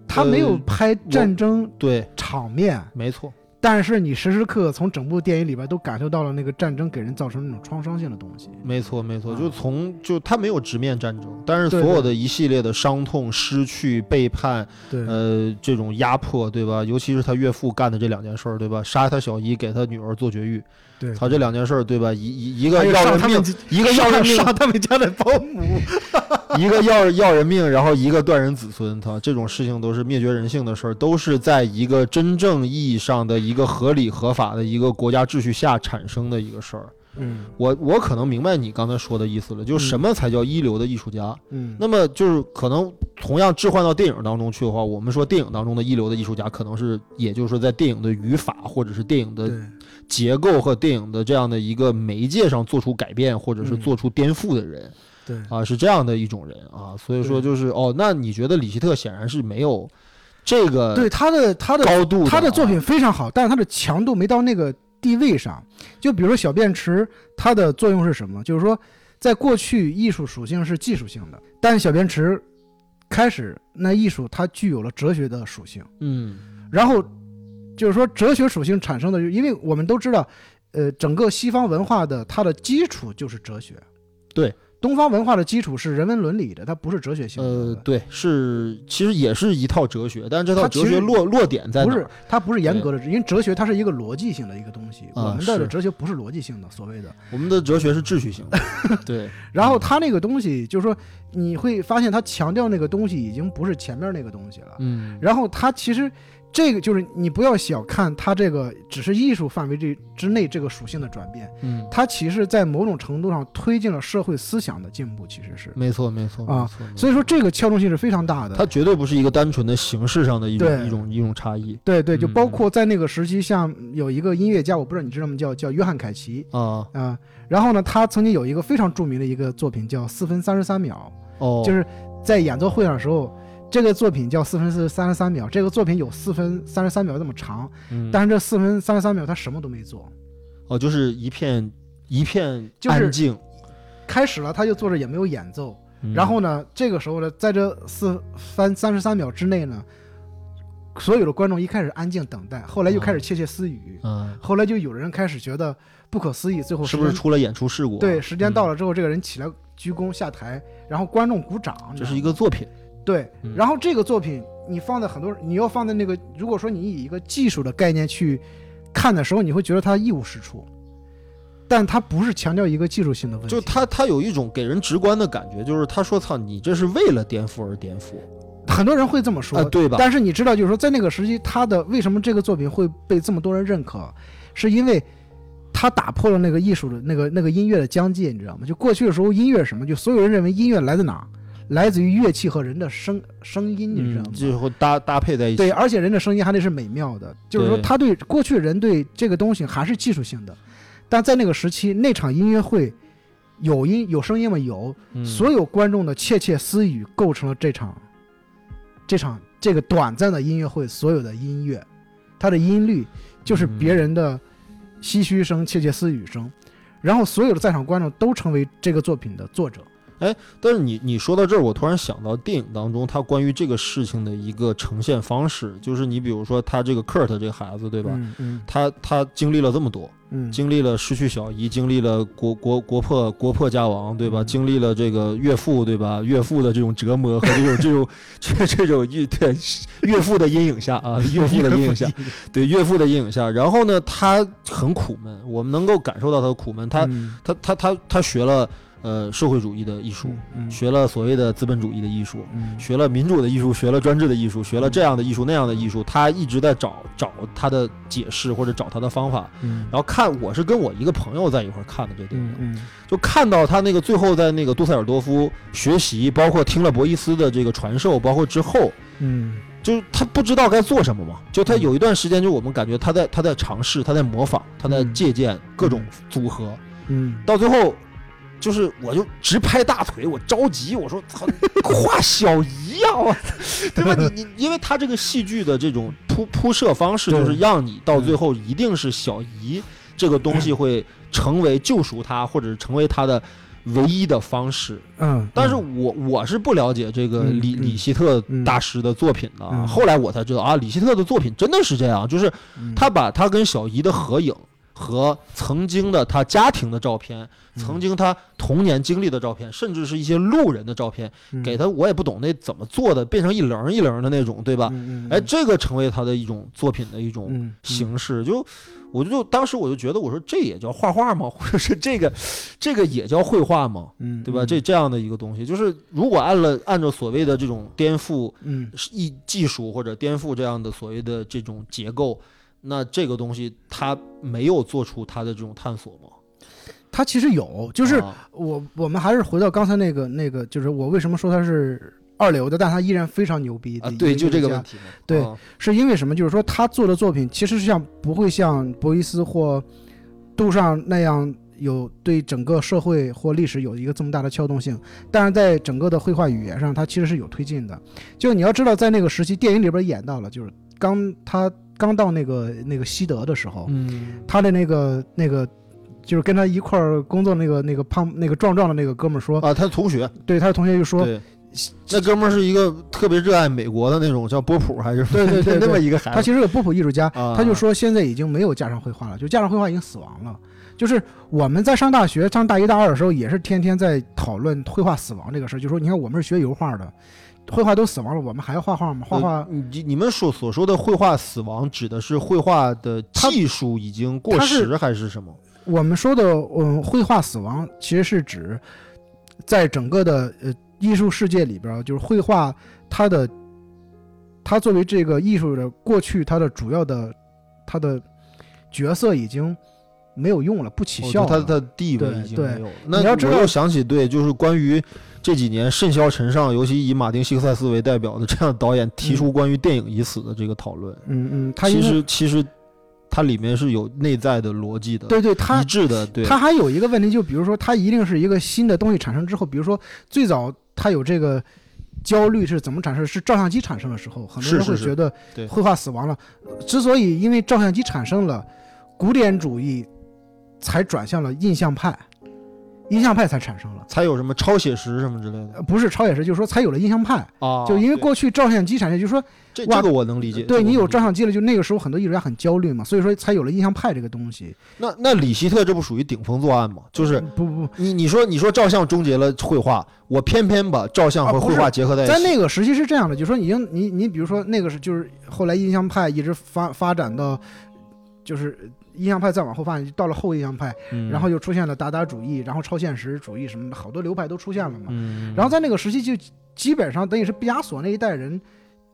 Speaker 2: 他没有
Speaker 1: 呃
Speaker 2: 拍战争
Speaker 1: 对，
Speaker 2: 场面，
Speaker 1: 没错，
Speaker 2: 但是你时时刻刻从整部电影里边都感受到了那个战争给人造成那种创伤性的东西。
Speaker 1: 没错，没错，
Speaker 2: 啊
Speaker 1: 就从就他没有直面战争，但是所有的一系列的伤痛、失去、背叛，
Speaker 2: 对，
Speaker 1: 呃，这种压迫，对吧？尤其是他岳父干的这两件事儿，对吧？杀他小姨，给他女儿做绝育，
Speaker 2: 对，
Speaker 1: 操，这两件事儿，对吧？一一一个要人命，一个要人命，
Speaker 2: 上他们家的保姆，
Speaker 1: 一个要要人命，然后一个断人子孙，他这种事情都是灭绝人性的事儿，都是在一个真正意义上的一个合理合法的一个国家秩序下产生的一个事儿。
Speaker 2: 嗯
Speaker 1: 我我可能明白你刚才说的意思了，就是
Speaker 2: 嗯
Speaker 1: 什么才叫一流的艺术家？
Speaker 2: 嗯，
Speaker 1: 那么就是可能同样置换到电影当中去的话，我们说电影当中的一流的艺术家，可能是也就是说在电影的语法或者是电影的
Speaker 2: 对，
Speaker 1: 结构和电影的这样的一个媒介上做出改变或者是
Speaker 2: 嗯
Speaker 1: 做出颠覆的人。
Speaker 2: 对，
Speaker 1: 啊，是这样的一种人啊，所以说就是哦，那你觉得李希特显然是没有这个
Speaker 2: 对他的他的
Speaker 1: 高度啊
Speaker 2: 他的作品非常好，但是他的强度没到那个地位上。就比如说小便池，它的作用是什么？就是说，在过去艺术属性是技术性的，但是小便池开始，那艺术它具有了哲学的属性。
Speaker 1: 嗯
Speaker 2: 然后就是说，哲学属性产生的，因为我们都知道，呃，整个西方文化的它的基础就是哲学。
Speaker 1: 对。
Speaker 2: 东方文化的基础是人文伦理的，它不是哲学性的。
Speaker 1: 呃对是其实也是一套哲学，但是这套哲学落落点在
Speaker 2: 不是？，它不是严格的，因为哲学它是一个逻辑性的一个东西，
Speaker 1: 啊
Speaker 2: 我们的哲学不是逻辑性的，所谓的。
Speaker 1: 我们的哲学是秩序性的，对，
Speaker 2: 然后它那个东西，就是说你会发现它强调那个东西已经不是前面那个东西了。
Speaker 1: 嗯
Speaker 2: 然后它其实这个就是你不要小看它这个只是艺术范围这之内这个属性的转变，
Speaker 1: 嗯，
Speaker 2: 它其实在某种程度上推进了社会思想的进步，其实是。
Speaker 1: 没错没错
Speaker 2: 啊所以说这个撬动性是非常大的。
Speaker 1: 它绝对不是一个单纯的形式上的一种一种一种差异。
Speaker 2: 对对，就
Speaker 1: 嗯。
Speaker 2: 包括在那个时期，像有一个音乐家，我不知道你知道吗？叫叫约翰凯奇。
Speaker 1: 啊。
Speaker 2: 啊、然后呢，他曾经有一个非常著名的一个作品叫四分三十三秒，
Speaker 1: 哦，
Speaker 2: 就是在演奏会上的时候，这个作品叫四分三十三秒，这个作品有四分三十三秒这么长，
Speaker 1: 嗯。
Speaker 2: 但是这四分三十三秒他什么都没做，
Speaker 1: 哦就是一片一片
Speaker 2: 就是
Speaker 1: 安静，
Speaker 2: 开始了他就坐着也没有演奏，
Speaker 1: 嗯。
Speaker 2: 然后呢，这个时候呢，在这四分三十三秒之内呢，所有的观众一开始安静等待，后来又开始窃窃私语，
Speaker 1: 嗯，
Speaker 2: 后来就有人开始觉得不可思议，最后
Speaker 1: 是不是出了演出事故啊？
Speaker 2: 对时间到
Speaker 1: 了，
Speaker 2: 了之后，这个人起来鞠躬下台，然后观众鼓掌，
Speaker 1: 这是一个作品，
Speaker 2: 对
Speaker 1: 嗯，
Speaker 2: 然后这个作品你放在很多，你要放在那个，如果说你以一个技术的概念去看的时候，你会觉得它一无是处，但它不是强调一个技术性的问题，
Speaker 1: 就它它有一种给人直观的感觉，就是他说操，你这是为了颠覆而颠覆
Speaker 2: 很多人会这么说，
Speaker 1: 啊，对吧？
Speaker 2: 但是你知道，就是说在那个时期，他的为什么这个作品会被这么多人认可，是因为他打破了那个艺术的那个那个音乐的疆界，你知道吗？就过去的时候，音乐什么？就所有人认为音乐来自哪儿？来自于乐器和人的声声音，你知道
Speaker 1: 嗯，
Speaker 2: 吗？
Speaker 1: 最后搭搭配在一起。
Speaker 2: 对，而且人的声音还得是美妙的，就是说他对过去人对这个东西还是技术性的，但在那个时期，那场音乐会有音有声音吗？有，
Speaker 1: 嗯
Speaker 2: 所有观众的窃窃私语构成了这场这场这个短暂的音乐会所有的音乐，它的音律就是
Speaker 1: 嗯
Speaker 2: 别人的唏嘘声、窃窃私语声，然后所有的在场观众都成为这个作品的作者。
Speaker 1: 但是你你说到这儿，我突然想到电影当中他关于这个事情的一个呈现方式，就是你比如说他这个 Kurt 这个孩子，对吧？
Speaker 2: 嗯嗯
Speaker 1: 他他经历了这么多，
Speaker 2: 嗯，
Speaker 1: 经历了失去小姨，经历了国国国破国破家亡，对吧？
Speaker 2: 嗯
Speaker 1: 经历了这个岳父，对吧？岳父的这种折磨和这种这种 这这种岳对岳父的阴影下啊，岳父的阴影下，对岳父的阴影下，然后呢，他很苦闷，我们能够感受到他的苦闷，他
Speaker 2: 嗯
Speaker 1: 他他他他学了呃社会主义的艺术，
Speaker 2: 嗯
Speaker 1: 学了所谓的资本主义的艺术，
Speaker 2: 嗯
Speaker 1: 学了民主的艺术，学了专制的艺术，学了这样的艺术那样的艺术，他一直在找找他的解释或者找他的方法。
Speaker 2: 嗯。
Speaker 1: 然后看，我是跟我一个朋友在一块儿看的这电影，就看到他那个最后在那个杜塞尔多夫学习，包括听了博伊斯的这个传授，包括之后，
Speaker 2: 嗯
Speaker 1: 就是他不知道该做什么嘛。就他有一段时间，就我们感觉他在他在尝试，他在模仿，他在
Speaker 2: 嗯。
Speaker 1: 借鉴各种组合，
Speaker 2: 嗯。
Speaker 1: 到最后，就是我就直拍大腿，我着急，我说操，画小姨呀、我，对吧？你你，因为他这个戏剧的这种铺铺设方式，就是让你到最后一定是小姨这个东西会成为救赎他，或者是成为他的唯一的方式。
Speaker 2: 嗯，
Speaker 1: 但是
Speaker 2: 嗯
Speaker 1: 我我是不了解这个李李希特
Speaker 2: 嗯
Speaker 1: 大师的作品的啊，
Speaker 2: 嗯。
Speaker 1: 后来我才知道啊，李希特的作品真的是这样，就是
Speaker 2: 嗯。
Speaker 1: 他把他跟小姨的合影和曾经的他家庭的照片，
Speaker 2: 嗯
Speaker 1: 曾经他童年经历的照片，甚至是一些路人的照片，
Speaker 2: 嗯
Speaker 1: 给他我也不懂那怎么做的，变成一棱一棱的那种，对吧？哎，这个成为他的一种作品的一种
Speaker 2: 嗯
Speaker 1: 形式，就我就当时我就觉得，我说这也叫画画吗？或者是这个这个也叫绘画吗？
Speaker 2: 嗯，
Speaker 1: 对吧？
Speaker 2: 嗯
Speaker 1: 这这样的一个东西，就是如果按了按照所谓的这种颠覆
Speaker 2: 嗯
Speaker 1: 艺技术或者颠覆这样的所谓的这种结构，那这个东西他没有做出他的这种探索吗？
Speaker 2: 他其实有，就是
Speaker 1: 啊
Speaker 2: 我我们还是回到刚才那个那个，就是我为什么说他是二流的，但他依然非常牛逼的，
Speaker 1: 啊对，就这个问题。
Speaker 2: 对
Speaker 1: 啊
Speaker 2: 是因为什么？就是说他做的作品其实是像不会像博伊斯或杜尚那样有对整个社会或历史有一个这么大的撬动性，但是在整个的绘画语言上，他其实是有推进的。就你要知道，在那个时期，电影里边演到了，就是刚他刚到那个那个西德的时候，
Speaker 1: 嗯
Speaker 2: 他的那个那个。就是跟他一块儿工作那个那个胖那个壮壮的那个哥们儿说，
Speaker 1: 啊，他同学
Speaker 2: 对他的同学就说，
Speaker 1: 对，那哥们儿是一个特别热爱美国的那种叫波普还是
Speaker 2: 对对对
Speaker 1: 那么一个孩子，
Speaker 2: 他其实有波普艺术家，
Speaker 1: 啊
Speaker 2: 他就说现在已经没有架上绘画了，就架上绘画已经死亡了。就是我们在上大学上大一大二的时候，也是天天在讨论绘画死亡这个事儿。就说你看我们是学油画的，绘画都死亡了，我们还要画画吗？画画
Speaker 1: 呃你你们所所说的绘画死亡，指的是绘画的技术已经过时，还是什么？
Speaker 2: 我们说的嗯绘画死亡，其实是指在整个的呃艺术世界里边，就是绘画它的它作为这个艺术的过去，它的主要的它的角色已经没有用了，不起效了。
Speaker 1: 的地位已经没有了。那
Speaker 2: 你要知道
Speaker 1: 我又想起对，就是关于这几年甚嚣尘上，尤其以马丁·西克塞斯为代表的这样的导演提出关于电影已死的这个讨论。
Speaker 2: 嗯嗯，他
Speaker 1: 其实其实它里面是有内在的逻辑的，
Speaker 2: 对对，他
Speaker 1: 一致的。对，
Speaker 2: 它还有一个问题，就比如说，它一定是一个新的东西产生之后，比如说最早它有这个焦虑是怎么产生？是照相机产生的时候，很多人会觉得
Speaker 1: 对
Speaker 2: 绘画死亡了。之所以因为照相机产生了，古典主义才转向了印象派，印象派才产生了。
Speaker 1: 才有什么超写实什么之类的
Speaker 2: 呃不是超写实，就是说才有了印象派，
Speaker 1: 啊。
Speaker 2: 就因为过去照相机产生，就是说
Speaker 1: 这这个我能理解。
Speaker 2: 对你有照相机了，就那个时候很多艺术家很焦虑嘛，所以说才有了印象派这个东西。
Speaker 1: 那那李希特这不属于顶风作案吗？就是
Speaker 2: 不不不，
Speaker 1: 你你说你说照相终结了绘画，我偏偏把照相和绘画结合在一起在。
Speaker 2: 那个时期是这样的，就说已经你你比如说那个是就是后来印象派一直发发展到，就是印象派再往后发展，到了后印象派，
Speaker 1: 嗯
Speaker 2: 然后又出现了达达主义，然后超现实主义什么的，好多流派都出现了嘛。
Speaker 1: 嗯，
Speaker 2: 然后在那个时期就基本上等于是毕加索那一代人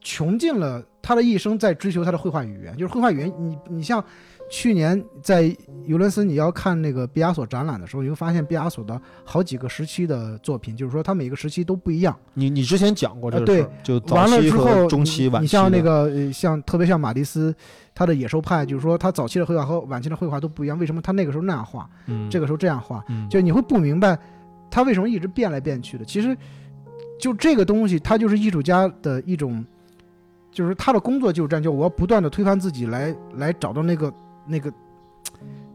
Speaker 2: 穷尽了他的一生在追求他的绘画语言，就是绘画语言，你你像。去年在尤伦斯，你要看那个毕加索展览的时候，你会发现毕加索的好几个时期的作品，就是说他每个时期都不一样。
Speaker 1: 你你之前讲过这
Speaker 2: 呃对
Speaker 1: 个事儿，就早
Speaker 2: 完了
Speaker 1: 期和
Speaker 2: 之后，
Speaker 1: 中期、
Speaker 2: 你
Speaker 1: 晚期
Speaker 2: 你像那个呃像特别像马蒂斯，他的野兽派，就是说他早期的绘画和晚期的绘画都不一样，为什么他那个时候那样画，
Speaker 1: 嗯
Speaker 2: 这个时候这样画？
Speaker 1: 嗯
Speaker 2: 就你会不明白他为什么一直变来变去的。其实就这个东西，它就是艺术家的一种，就是他的工作就是这样，就我要不断的推翻自己来来找到那个那个。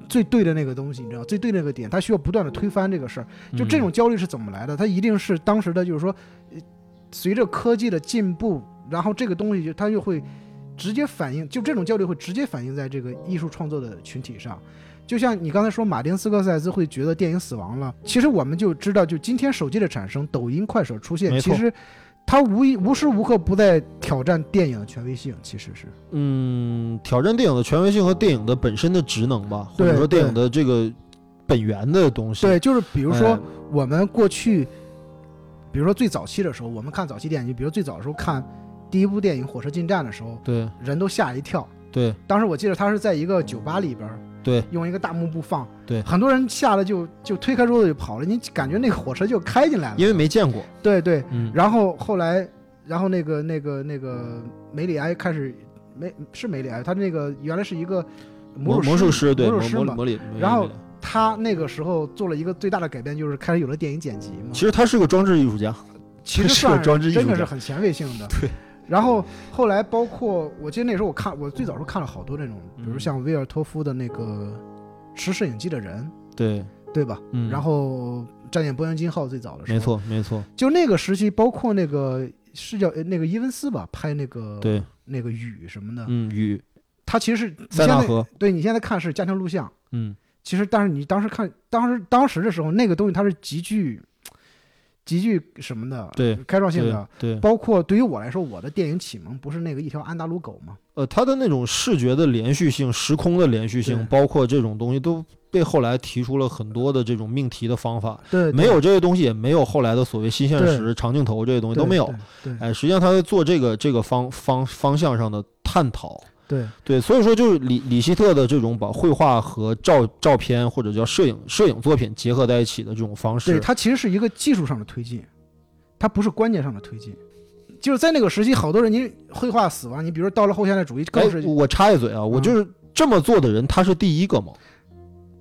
Speaker 2: 最对的那个东西，你知道，最对的那个点，他需要不断的推翻这个事儿。就这种
Speaker 1: 嗯
Speaker 2: 焦虑是怎么来的？他一定是当时的，就是说，呃随着科技的进步，然后这个东西就它就会直接反映，就这种焦虑会直接反映在这个艺术创作的群体上。就像你刚才说，马丁斯科塞斯会觉得电影死亡了，其实我们就知道，就今天手机的产生，抖音、快手出现，其实它无一无时无刻不在挑战电影的权威性，其实是。
Speaker 1: 嗯，挑战电影的权威性和电影的本身的职能吧，或者说电影的这个本源的东西。
Speaker 2: 对，就是比如说
Speaker 1: 哎
Speaker 2: 我们过去，比如说最早期的时候，我们看早期电影，就比如最早的时候看第一部电影《火车进站》的时候，
Speaker 1: 对
Speaker 2: 人都吓一跳。
Speaker 1: 对
Speaker 2: 当时我记得他是在一个酒吧里边儿，
Speaker 1: 对
Speaker 2: 用一个大幕布放，
Speaker 1: 对
Speaker 2: 很多人吓得就就推开桌子就跑了，你感觉那个火车就开进来了。
Speaker 1: 因为没见过。
Speaker 2: 对对，
Speaker 1: 嗯，
Speaker 2: 然后后来，然后那个那个那个梅里埃开始梅是梅里埃，他那个原来是一个
Speaker 1: 魔
Speaker 2: 术
Speaker 1: 魔术师对
Speaker 2: 魔术师嘛，然后他那个时候做了一个最大的改变，就是开始有了电影剪辑嘛。
Speaker 1: 其实他是个装置艺术家。
Speaker 2: 其实
Speaker 1: 是个
Speaker 2: 算
Speaker 1: 装置艺术家
Speaker 2: 真的是很前卫性的。
Speaker 1: 对。
Speaker 2: 然后后来包括我记得那时候我看我最早时候看了好多那种，比如
Speaker 1: 嗯
Speaker 2: 像威尔托夫的那个持摄影机的人，
Speaker 1: 对，
Speaker 2: 对吧？
Speaker 1: 嗯，
Speaker 2: 然后战舰波音金号最早的时候，
Speaker 1: 没，错没错，
Speaker 2: 就那个时期，包括那个是叫呃那个伊文斯吧，拍那个
Speaker 1: 对，
Speaker 2: 那个雨什么的，
Speaker 1: 嗯，雨。
Speaker 2: 他其实是
Speaker 1: 塞纳河，
Speaker 2: 对你现在看是家庭录像，
Speaker 1: 嗯，
Speaker 2: 其实但是你当时看当时当时的时候，那个东西它是极具极具什么的，
Speaker 1: 对
Speaker 2: 开创性的。
Speaker 1: 对，
Speaker 2: 包括对于我来说，我的电影启蒙不是那个一条安达鲁狗吗？
Speaker 1: 呃，它的那种视觉的连续性、时空的连续性，包括这种东西，都被后来提出了很多的这种命题的方法。
Speaker 2: 对，
Speaker 1: 没有这些东西，也没有后来的所谓新现实、长镜头这些东西都没有。
Speaker 2: 对对
Speaker 1: 哎，实际上他在做这个这个方方方向上的探讨。
Speaker 2: 对
Speaker 1: 对，所以说就是李李希特的这种把绘画和照照片或者叫摄影摄影作品结合在一起的这种方
Speaker 2: 对，
Speaker 1: 式，
Speaker 2: 它其实是一个技术上的推进，它不是观念上的推进。就是在那个时期，好多人你绘画死亡，你比如说到了后现代主义，
Speaker 1: 哎
Speaker 2: 更是，
Speaker 1: 我插一嘴啊，我
Speaker 2: 嗯
Speaker 1: 就是这么做的人，他是第一个吗？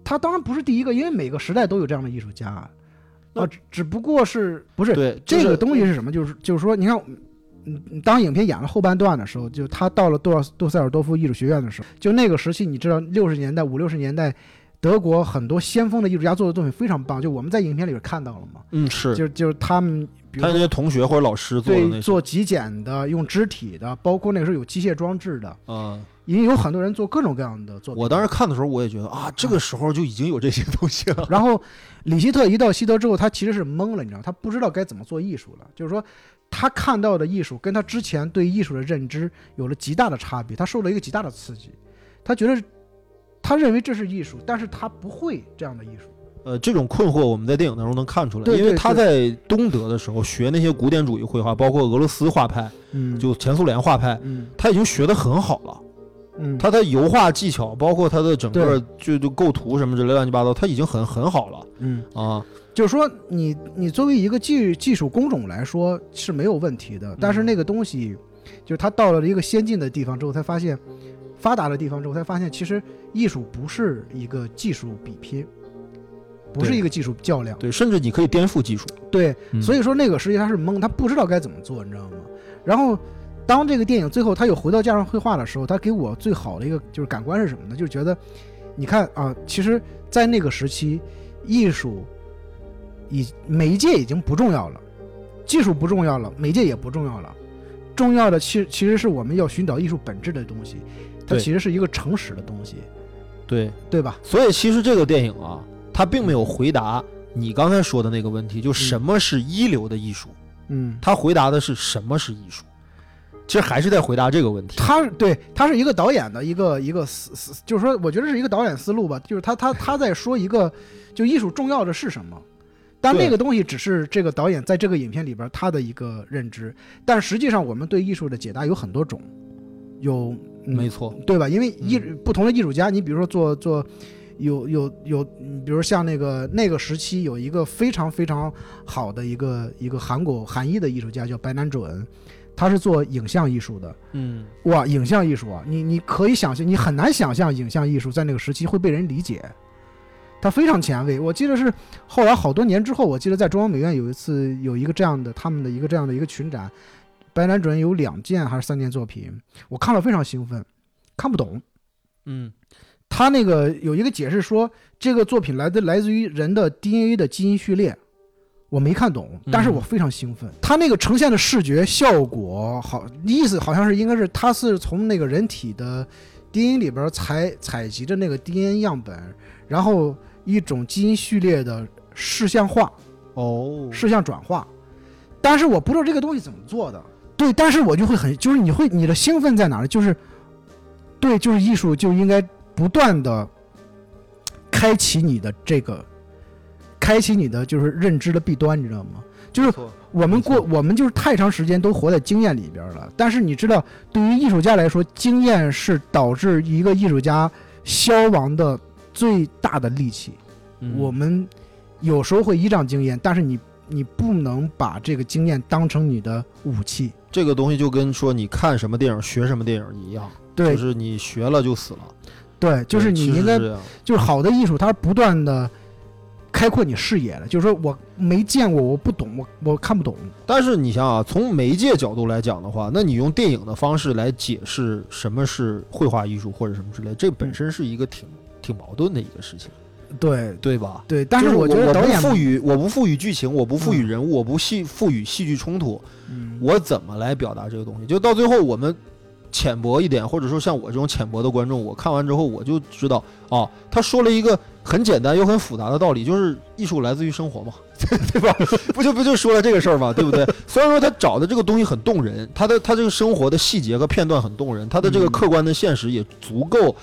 Speaker 2: 他当然不是第一个，因为每个时代都有这样的艺术家啊，
Speaker 1: 那
Speaker 2: 只只不过是不是
Speaker 1: 对，就是
Speaker 2: 这个东西是什么？就是就是说，你看，嗯，嗯当影片演了后半段的时候，就他到了杜尔杜塞尔多夫艺术学院的时候，就那个时期，你知道，六十年代五六十年代，德国很多先锋的艺术家做的作品非常棒，就我们在影片里边看到了嘛，
Speaker 1: 嗯是，
Speaker 2: 就就是他们，比如说
Speaker 1: 他那些同学或者老师做的那些
Speaker 2: 对做极简的，用肢体的，包括那个时候有机械装置的，
Speaker 1: 啊，
Speaker 2: 已经有很多人做各种各样的作品。
Speaker 1: 我当时看的时候，我也觉得啊，这个时候就已经有这些东西了。
Speaker 2: 然后李希特一到西德之后，他其实是懵了，你知道，他不知道该怎么做艺术了。就是说，他看到的艺术跟他之前对艺术的认知有了极大的差别，他受了一个极大的刺激。他觉得，他认为这是艺术，但是他不会这样的艺术。
Speaker 1: 呃，这种困惑我们在电影当中能看出来，
Speaker 2: 对
Speaker 1: 因为他在东德的时候学那些古典主义绘画，包括俄罗斯画派，
Speaker 2: 嗯
Speaker 1: 就前苏联画派，
Speaker 2: 嗯
Speaker 1: 他已经学得很好了。
Speaker 2: 嗯，
Speaker 1: 他的油画技巧，包括他的整个就就构图什么之类乱七八糟，他已经很很好了
Speaker 2: 嗯，
Speaker 1: 啊。
Speaker 2: 就是说你你作为一个技技术工种来说是没有问题的，但是那个东西，就是他到了一个先进的地方之后，才发现发达的地方之后，才发现其实艺术不是一个技术比拼，不是一个技术较量。
Speaker 1: 对，甚至你可以颠覆技术。
Speaker 2: 对，
Speaker 1: 嗯
Speaker 2: 所以说那个实际他是懵，他不知道该怎么做，你知道吗？然后当这个电影最后他又回到架上绘画的时候，他给我最好的一个就是感官是什么呢？就是觉得，你看啊，其实，在那个时期，艺术已媒介已经不重要了，技术不重要了，媒介也不重要了，重要的其其实是我们要寻找艺术本质的东西，它其实是一个诚实的东西，
Speaker 1: 对，
Speaker 2: 对吧？
Speaker 1: 所以其实这个电影啊，它并没有回答你刚才说的那个问题，就什么是一流的艺术。
Speaker 2: 嗯，
Speaker 1: 他回答的是什么是艺术，其实还是在回答这个问题。
Speaker 2: 他对他是一个导演的一个一个思思，就是说，我觉得是一个导演思路吧，就是他他他在说一个，就艺术重要的是什么，但那个东西只是这个导演在这个影片里边他的一个认知，但实际上我们对艺术的解答有很多种，有、嗯
Speaker 1: 没错，
Speaker 2: 对吧？因为艺、
Speaker 1: 嗯
Speaker 2: 不同的艺术家，你比如说做做有有有，嗯比如像那个那个时期有一个非常非常好的一个一个韩国韩裔的艺术家叫白南准，他是做影像艺术的。
Speaker 1: 嗯，
Speaker 2: 哇，影像艺术啊，你你可以想象，你很难想象影像艺术在那个时期会被人理解，他非常前卫。我记得是后来好多年之后，我记得在中央美院有一次有一个这样的他们的一个这样的一个群展，白南准有两件还是三件作品，我看了非常兴奋，看不懂。
Speaker 1: 嗯，
Speaker 2: 他那个有一个解释说，这个作品来自来自于人的 DNA 的基因序列，我没看懂，但是我非常兴奋。它那个呈现的视觉效果好，意思好像是应该是它是从那个人体的 DNA 里边采采集的那个 DNA 样本，然后一种基因序列的视像化、
Speaker 1: 哦，
Speaker 2: 视像转化。但是我不知道这个东西怎么做的，对，但是我就会很，就是你会你的兴奋在哪儿？就是，对，就是艺术就应该不断的开启你的这个，开启你的就是认知的弊端，你知道吗？就是我们过我们就是太长时间都活在经验里边了，但是你知道，对于艺术家来说，经验是导致一个艺术家消亡的最大的利器。
Speaker 1: 嗯
Speaker 2: 我们有时候会依仗经验，但是你你不能把这个经验当成你的武器。
Speaker 1: 这个东西就跟说你看什么电影学什么电影一样，
Speaker 2: 对
Speaker 1: 就是你学了就死了。
Speaker 2: 对，就是你应该
Speaker 1: 是
Speaker 2: 就是好的艺术，它不断的开阔你视野了。就是说我没见过，我不懂，我我看不懂。
Speaker 1: 但是你想啊，从媒介角度来讲的话，那你用电影的方式来解释什么是绘画艺术或者什么之类，这本身是一个挺挺矛盾的一个事情。
Speaker 2: 对
Speaker 1: 对吧？
Speaker 2: 对，但
Speaker 1: 是
Speaker 2: 我觉得
Speaker 1: 我不
Speaker 2: 导演
Speaker 1: 赋予我不赋予剧情，我不赋予
Speaker 2: 嗯
Speaker 1: 人物，我不戏赋予戏剧冲突，
Speaker 2: 嗯
Speaker 1: 我怎么来表达这个东西？就到最后我们浅薄一点，或者说像我这种浅薄的观众，我看完之后我就知道，哦，他说了一个很简单又很复杂的道理，就是艺术来自于生活嘛，对吧？不就不就说了这个事儿嘛，对不对？虽然说他找的这个东西很动人，他的他这个生活的细节和片段很动人，他的这个
Speaker 2: 嗯
Speaker 1: 客观的现实也足够，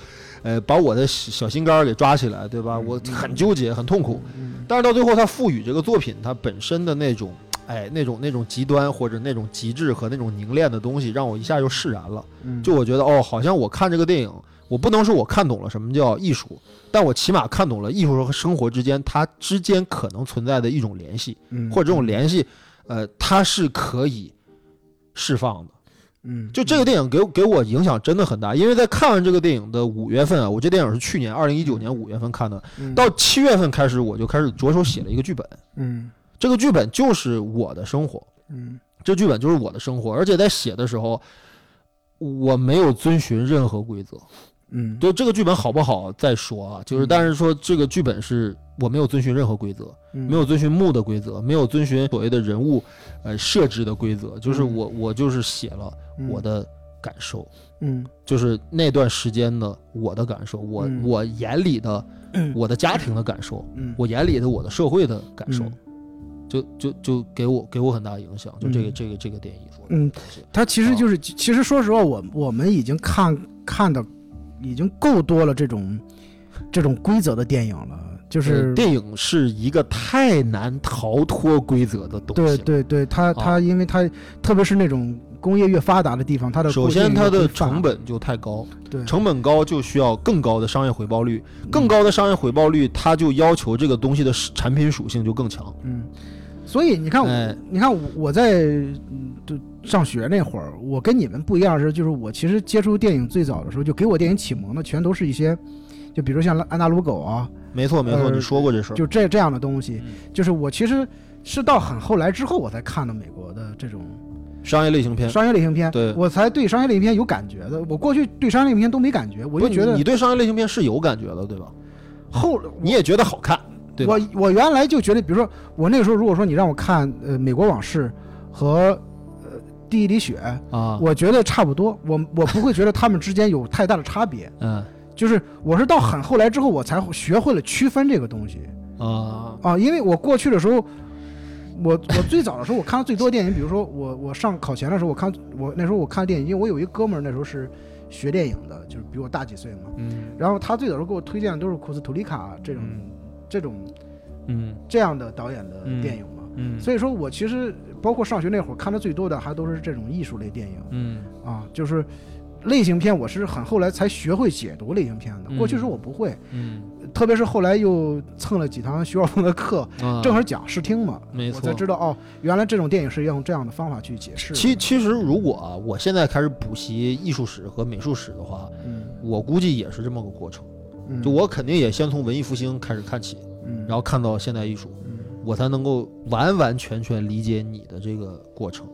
Speaker 1: 呃，把我的小心肝儿给抓起来，对吧？我很纠结，很痛苦。
Speaker 2: 嗯
Speaker 1: 但是到最后，他赋予这个作品它本身的那种，哎，那种那种极端或者那种极致和那种凝练的东西，让我一下就释然了。
Speaker 2: 嗯
Speaker 1: 就我觉得，哦，好像我看这个电影，我不能说我看懂了什么叫艺术，但我起码看懂了艺术和生活之间它之间可能存在的一种联系，
Speaker 2: 嗯
Speaker 1: 或者这种联系，呃，它是可以释放的。
Speaker 2: 嗯
Speaker 1: 就这个电影给给我影响真的很大，因为在看完这个电影的五月份啊，我这电影是去年二零一九年五月份看的，
Speaker 2: 嗯
Speaker 1: 到七月份开始我就开始着手写了一个剧本。
Speaker 2: 嗯
Speaker 1: 这个剧本就是我的生活，
Speaker 2: 嗯
Speaker 1: 这剧本就是我的生活，而且在写的时候，我没有遵循任何规则。
Speaker 2: 嗯。
Speaker 1: 就这个剧本好不好再说啊，就是
Speaker 2: 嗯。
Speaker 1: 但是说这个剧本是我没有遵循任何规则，
Speaker 2: 嗯。
Speaker 1: 没有遵循木的规则，没有遵循所谓的人物呃设置的规则，就是
Speaker 2: 嗯。
Speaker 1: 我我就是写了我的感受，
Speaker 2: 嗯。
Speaker 1: 就是那段时间的我的感受，我
Speaker 2: 嗯。
Speaker 1: 我眼里的
Speaker 2: 嗯。
Speaker 1: 我的家庭的感受，
Speaker 2: 嗯。
Speaker 1: 我眼里的我的社会的感受
Speaker 2: 嗯。
Speaker 1: 就就就给我给我很大影响，就这个、
Speaker 2: 嗯。
Speaker 1: 这个这个电影
Speaker 2: 嗯
Speaker 1: 东西，
Speaker 2: 它其实就是，其实说实话，我我们已经看看的已经够多了这种这种规则的电影了，就是
Speaker 1: 呃电影是一个太难逃脱规则的东西。
Speaker 2: 对对对，它它因为它特别是那种工业越发达的地方，它的
Speaker 1: 首先，它的成本就太高，
Speaker 2: 对。
Speaker 1: 成本高就需要更高的商业回报率，
Speaker 2: 嗯。
Speaker 1: 更高的商业回报率，它就要求这个东西的产品属性就更强。
Speaker 2: 嗯，所以你看我，
Speaker 1: 哎
Speaker 2: 你看我我在嗯就上学那会儿，我跟你们不一样是，就是我其实接触电影最早的时候，就给我电影启蒙的全都是一些，就比如像安达鲁狗啊，
Speaker 1: 没错没错，
Speaker 2: 呃
Speaker 1: 你说过这事儿。
Speaker 2: 就这这样的东西，
Speaker 1: 嗯
Speaker 2: 就是我其实是到很后来之后，我才看到美国的这种
Speaker 1: 商业类型片，
Speaker 2: 商业类型片，
Speaker 1: 对
Speaker 2: 我才对商业类型片有感觉的。我过去对商业类型片都没感觉，我就觉得
Speaker 1: 你你对商业类型片是有感觉的，对吧？
Speaker 2: 后
Speaker 1: 你也觉得好看，对？
Speaker 2: 我我原来就觉得，比如说我那个时候，如果说你让我看呃《美国往事》和呃《第一滴血》，
Speaker 1: 啊，
Speaker 2: 我觉得差不多，我我不会觉得他们之间有太大的差别。
Speaker 1: 嗯
Speaker 2: 就是我是到很后来之后，我才学会了区分这个东西
Speaker 1: 啊
Speaker 2: 啊，因为我过去的时候，我我最早的时候我看的最多电影，比如说我我上考前的时候，我看我那时候我看电影，因为我有一个哥们儿那时候是学电影的，就是比我大几岁嘛，
Speaker 1: 嗯
Speaker 2: 然后他最早时候给我推荐的都是库斯图里卡这种、
Speaker 1: 嗯
Speaker 2: 这种
Speaker 1: 嗯。
Speaker 2: 这样的导演的
Speaker 1: 嗯。
Speaker 2: 电影嘛。
Speaker 1: 嗯。
Speaker 2: 所以说我其实包括上学那会儿看的最多的还都是这种艺术类电影。
Speaker 1: 嗯。
Speaker 2: 啊，就是类型片，我是很后来才学会解读类型片的，
Speaker 1: 嗯。
Speaker 2: 过去时候我不会，
Speaker 1: 嗯。
Speaker 2: 特别是后来又蹭了几堂徐晓峰的课，
Speaker 1: 啊，
Speaker 2: 正好讲试听嘛，我
Speaker 1: 没错。
Speaker 2: 才知道哦，原来这种电影是要用这样的方法去解释。
Speaker 1: 其其实如果啊，我现在开始补习艺术史和美术史的话，
Speaker 2: 嗯，
Speaker 1: 我估计也是这么个过程。
Speaker 2: 嗯，
Speaker 1: 就我肯定也先从文艺复兴开始看起，
Speaker 2: 嗯，
Speaker 1: 然后看到现代艺术，
Speaker 2: 嗯
Speaker 1: 我才能够完完全全理解你的这个过程。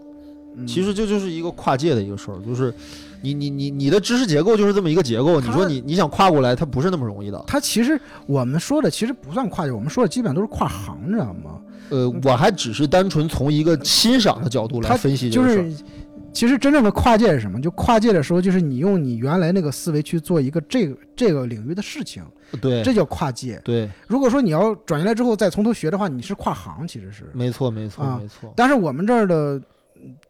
Speaker 2: 嗯
Speaker 1: 其实这就是一个跨界的一个事儿，就是你你你你的知识结构就是这么一个结构，你说你你想跨过来，它不是那么容易的。
Speaker 2: 它其实我们说的其实不算跨界，我们说的基本上都是跨行，你知道吗？
Speaker 1: 呃，我还只是单纯从一个欣赏的角度来分析这
Speaker 2: 就
Speaker 1: 个事儿。
Speaker 2: 是，其实真正的跨界是什么？就跨界的时候，就是你用你原来那个思维去做一个这个这个领域的事情，
Speaker 1: 对
Speaker 2: 这叫跨界。
Speaker 1: 对，
Speaker 2: 如果说你要转进来之后再从头学的话，你是跨行，其实是。
Speaker 1: 没错没错
Speaker 2: 啊
Speaker 1: 没错。
Speaker 2: 但是我们这儿的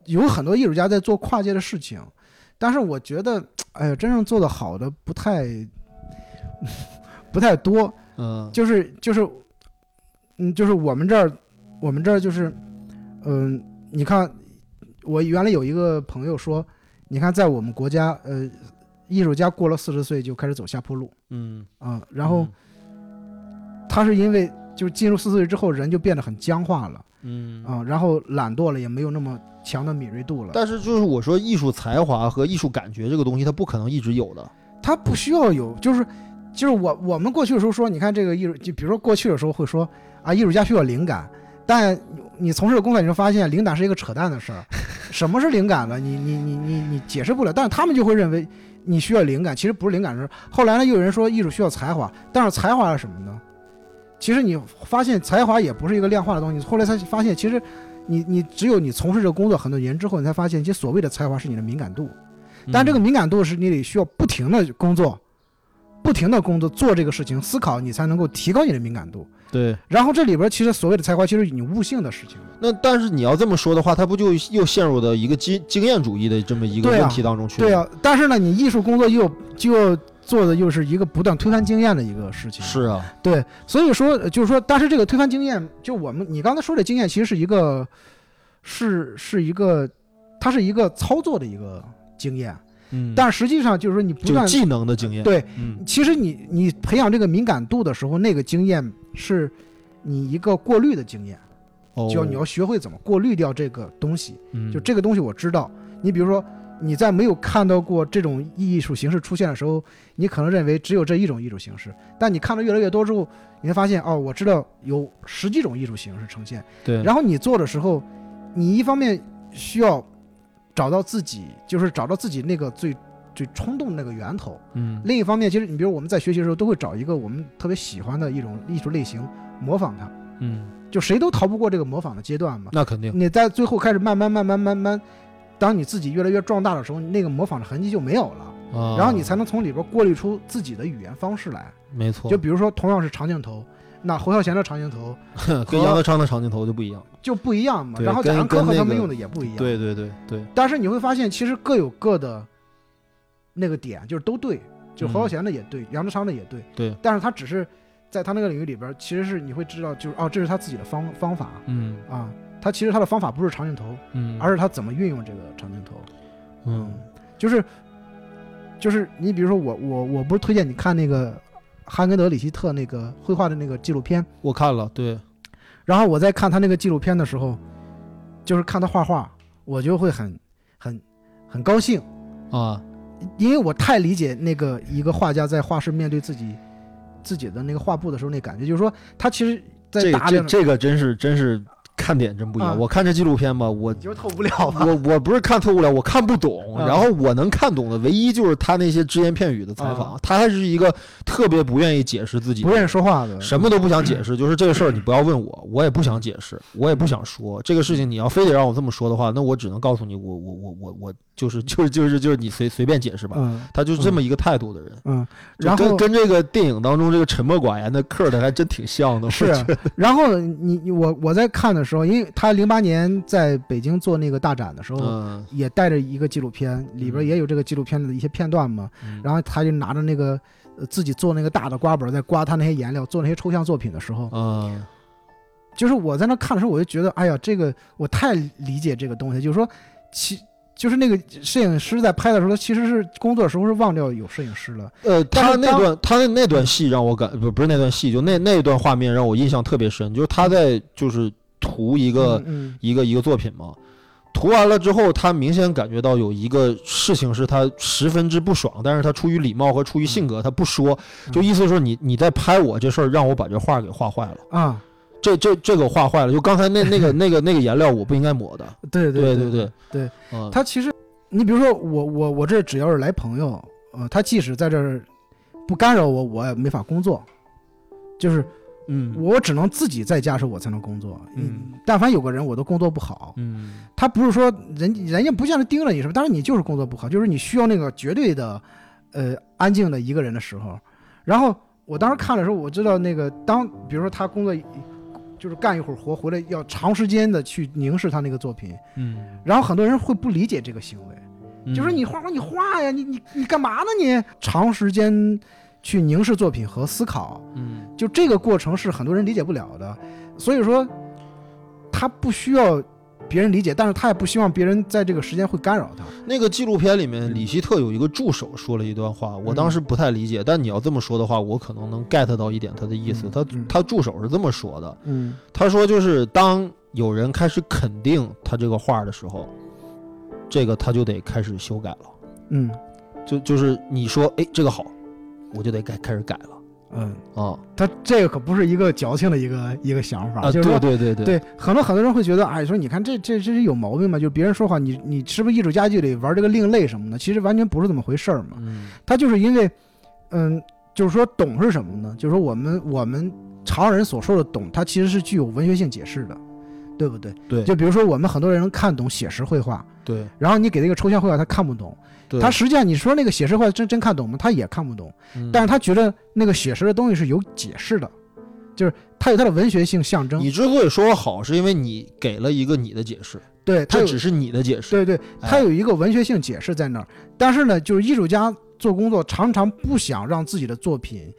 Speaker 2: 有很多艺术家在做跨界的事情，但是我觉得，哎呀，真正做的好的不太 不太多。
Speaker 1: 嗯
Speaker 2: 就是就是，嗯，就是我们这儿，我们这儿就是，嗯、你看，我原来有一个朋友说，你看，在我们国家，呃，艺术家过了四十岁就开始走下坡路。
Speaker 1: 嗯，
Speaker 2: 啊、然后他是因为就是进入四十岁之后，人就变得很僵化了。
Speaker 1: 嗯。
Speaker 2: 啊、然后懒惰了，也没有那么强的敏锐度了。
Speaker 1: 但是就是我说艺术才华和艺术感觉这个东西，它不可能一直有的。
Speaker 2: 他不需要有，就是就是我我们过去的时候说，你看这个艺术，就比如说过去的时候会说啊，艺术家需要灵感，但你从事的工作你就发现灵感是一个扯淡的事儿。什么是灵感呢？你你你你你解释不了，但是他们就会认为你需要灵感，其实不是灵感是。后来呢，又有人说艺术需要才华，但是才华是什么呢？其实你发现才华也不是一个量化的东西。后来才发现，其实你你只有你从事这个工作很多年之后，你才发现，其实所谓的才华是你的敏感度。但这个敏感度是你得需要不停的工作，不停的工作做这个事情，思考，你才能够提高你的敏感度。
Speaker 1: 对，
Speaker 2: 然后这里边其实所谓的才华，其实你悟性的事情。
Speaker 1: 那但是你要这么说的话，他不就又陷入到一个经经验主义的这么一个问题当中去了？
Speaker 2: 对啊，但是呢，你艺术工作又就做的又是一个不断推翻经验的一个事情。
Speaker 1: 是啊，
Speaker 2: 对，所以说呃就是说，但是这个推翻经验，就我们你刚才说的经验，其实是一个，是是一个，它是一个操作的一个经验，
Speaker 1: 嗯，
Speaker 2: 但实际上就是说你不断
Speaker 1: 技能的经验，
Speaker 2: 对，
Speaker 1: 嗯。
Speaker 2: 其实你你培养这个敏感度的时候，那个经验是你一个过滤的经验，
Speaker 1: 哦，
Speaker 2: 就你要学会怎么过滤掉这个东西。
Speaker 1: 嗯。
Speaker 2: 就这个东西我知道，你比如说你在没有看到过这种艺术形式出现的时候，你可能认为只有这一种艺术形式，但你看的越来越多之后，你会发现哦，我知道有十几种艺术形式呈现。
Speaker 1: 对，
Speaker 2: 然后你做的时候，你一方面需要找到自己，就是找到自己那个最最冲动的那个源头。
Speaker 1: 嗯
Speaker 2: 另一方面，其实你比如我们在学习的时候，都会找一个我们特别喜欢的一种艺术类型，模仿它。
Speaker 1: 嗯，
Speaker 2: 就谁都逃不过这个模仿的阶段嘛。
Speaker 1: 那肯定，
Speaker 2: 你在最后开始慢慢慢慢慢慢，当你自己越来越壮大的时候，那个模仿的痕迹就没有了，
Speaker 1: 啊，
Speaker 2: 然后你才能从里边过滤出自己的语言方式来。
Speaker 1: 没错，
Speaker 2: 就比如说同样是长镜头，那侯孝贤的长镜头
Speaker 1: 跟杨德昌的长镜头就不一样。
Speaker 2: 就不一样嘛，
Speaker 1: 对
Speaker 2: 然后贾
Speaker 1: 跟
Speaker 2: 樟柯和他们
Speaker 1: 个
Speaker 2: 用的也不一样。
Speaker 1: 对对对对，
Speaker 2: 但是你会发现，其实各有各的那个点，就是都对，就侯孝
Speaker 1: 嗯
Speaker 2: 贤的也对，杨德昌的也对，
Speaker 1: 对，
Speaker 2: 但是他只是在他那个领域里边，其实是你会知道，就是哦，这是他自己的方方法
Speaker 1: 嗯
Speaker 2: 啊，他其实他的方法不是长镜头，
Speaker 1: 嗯，
Speaker 2: 而是他怎么运用这个长镜头。
Speaker 1: 嗯
Speaker 2: 就是就是你比如说我我我不是推荐你看那个哈根德里希特那个绘画的那个纪录片，
Speaker 1: 我看了，对，
Speaker 2: 然后我在看他那个纪录片的时候，就是看他画画，我就会很很很高兴，
Speaker 1: 啊，
Speaker 2: 因为我太理解那个一个画家在画室面对自己自己的那个画布的时候那感觉，就是说他其实在
Speaker 1: 这个这
Speaker 2: 大量的
Speaker 1: 这个真是真是看点真不一样。
Speaker 2: 啊
Speaker 1: 我看这纪录片吧，我
Speaker 2: 就是透不了吧？
Speaker 1: 我我不是看特无聊，我看不懂。
Speaker 2: 啊
Speaker 1: 然后我能看懂的唯一就是他那些只言片语的采访
Speaker 2: 啊，
Speaker 1: 他还是一个特别不愿意解释自己
Speaker 2: 不愿意说话的，
Speaker 1: 什么都不想解释，就是这个事儿你不要问我，我也不想解释，我也不想说这个事情。你要非得让我这么说的话，那我只能告诉你，我我我我我就是就是就是就是你随随便解释吧。
Speaker 2: 嗯
Speaker 1: 他就是这么一个态度的人，
Speaker 2: 嗯，
Speaker 1: 就
Speaker 2: 然后
Speaker 1: 跟跟这个电影当中这个沉默寡言的克的还真挺像的。
Speaker 2: 是然后你你我我在看的时候，因为他零八年在北京做那个大展的时候，
Speaker 1: 嗯，
Speaker 2: 也带着一个纪录片，里边
Speaker 1: 嗯
Speaker 2: 也有这个纪录片的一些片段嘛。
Speaker 1: 嗯
Speaker 2: 然后他就拿着那个呃自己做那个大的刮本，在刮他那些颜料，做那些抽象作品的时候，
Speaker 1: 嗯
Speaker 2: 就是我在那看的时候，我就觉得，哎呀，这个我太理解这个东西，就是说，其就是那个摄影师在拍的时候，他其实是工作的时候是忘掉有摄影师了。
Speaker 1: 呃，他那段他的那段戏让我感不不是那段戏，就那那一段画面让我印象特别深，就是他在就是涂一个、
Speaker 2: 嗯
Speaker 1: 一个一个作品嘛，涂完了之后，他明显感觉到有一个事情是他十分之不爽，但是他出于礼貌和出于性格，他不说，就意思说你你在拍我这事儿，让我把这画给画坏了，这这这个画坏了，就刚才那那个那个那个颜料我不应该抹的，
Speaker 2: 对
Speaker 1: 对
Speaker 2: 对
Speaker 1: 对
Speaker 2: 对，
Speaker 1: 嗯，
Speaker 2: 他其实，你比如说我我我这只要是来朋友，呃，他即使在这儿不干扰我，我也没法工作，就是
Speaker 1: 嗯
Speaker 2: 我只能自己在家时候我才能工作。
Speaker 1: 嗯，
Speaker 2: 但凡有个人，我都工作不好。
Speaker 1: 嗯
Speaker 2: 他不是说人人家不像是盯着你什么，但是你就是工作不好，就是你需要那个绝对的，呃，安静的一个人的时候。然后我当时看的时候，我知道那个当比如说他工作就是干一会儿活回来，要长时间的去凝视他那个作品，
Speaker 1: 嗯，
Speaker 2: 然后很多人会不理解这个行为。
Speaker 1: 嗯
Speaker 2: 就说你画画你画呀，你你你干嘛呢你？长时间去凝视作品和思考，
Speaker 1: 嗯
Speaker 2: 就这个过程是很多人理解不了的。所以说，他不需要别人理解，但是他也不希望别人在这个时间会干扰他。
Speaker 1: 那个纪录片里面，李希特有一个助手说了一段话，我当时不太理解，但你要这么说的话，我可能能 get 到一点他的意思。他
Speaker 2: 嗯
Speaker 1: 他助手是这么说的，
Speaker 2: 嗯
Speaker 1: 他说就是当有人开始肯定他这个画的时候，这个他就得开始修改了。
Speaker 2: 嗯
Speaker 1: 就就是你说哎这个好，我就得改开始改了
Speaker 2: 嗯，
Speaker 1: 哦
Speaker 2: 他这个可不是一个矫情的一个一个想法，
Speaker 1: 啊！
Speaker 2: 就是说。
Speaker 1: 对对对
Speaker 2: 对，很多很多人会觉得，哎，说你看这这这是有毛病吗？就别人说话，你你是不是艺术家具里玩这个另类什么的？其实完全不是这么回事儿嘛。
Speaker 1: 嗯
Speaker 2: 他就是因为，嗯，就是说懂是什么呢？就是说我们我们常人所说的懂，它其实是具有文学性解释的，对不对？
Speaker 1: 对
Speaker 2: 就比如说我们很多人能看懂写实绘画，
Speaker 1: 对
Speaker 2: 然后你给他一个抽象绘画，他看不懂。
Speaker 1: 对，
Speaker 2: 他实际上你说那个写实绘画真真看懂吗？他也看不懂。
Speaker 1: 嗯
Speaker 2: 但是他觉得那个写实的东西是有解释的，就是它有它的文学性象征。
Speaker 1: 你之所以说好，是因为你给了一个你的解释，
Speaker 2: 对，它
Speaker 1: 只是你的解释。
Speaker 2: 对对，
Speaker 1: 哎
Speaker 2: 它有一个文学性解释在那儿。但是呢，就是艺术家做工作常常不想让自己的作品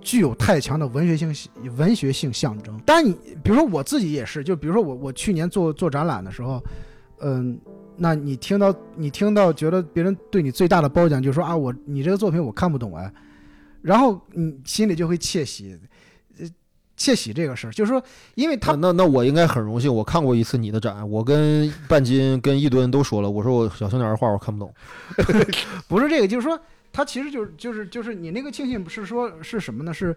Speaker 2: 具有太强的文学性文学性象征。但你，比如说我自己也是，就比如说我我去年做做展览的时候，嗯。那你听到你听到觉得别人对你最大的褒奖就是说啊我你这个作品我看不懂哎，然后你心里就会窃喜，呃，窃喜这个事儿，就是说因为他
Speaker 1: 那那那我应该很荣幸，我看过一次你的展，我跟半斤跟一吨都说了，我说我小青年的画我看不懂。
Speaker 2: 不是这个，就是说，他其实就是就是就是你那个庆幸不是说是什么呢？是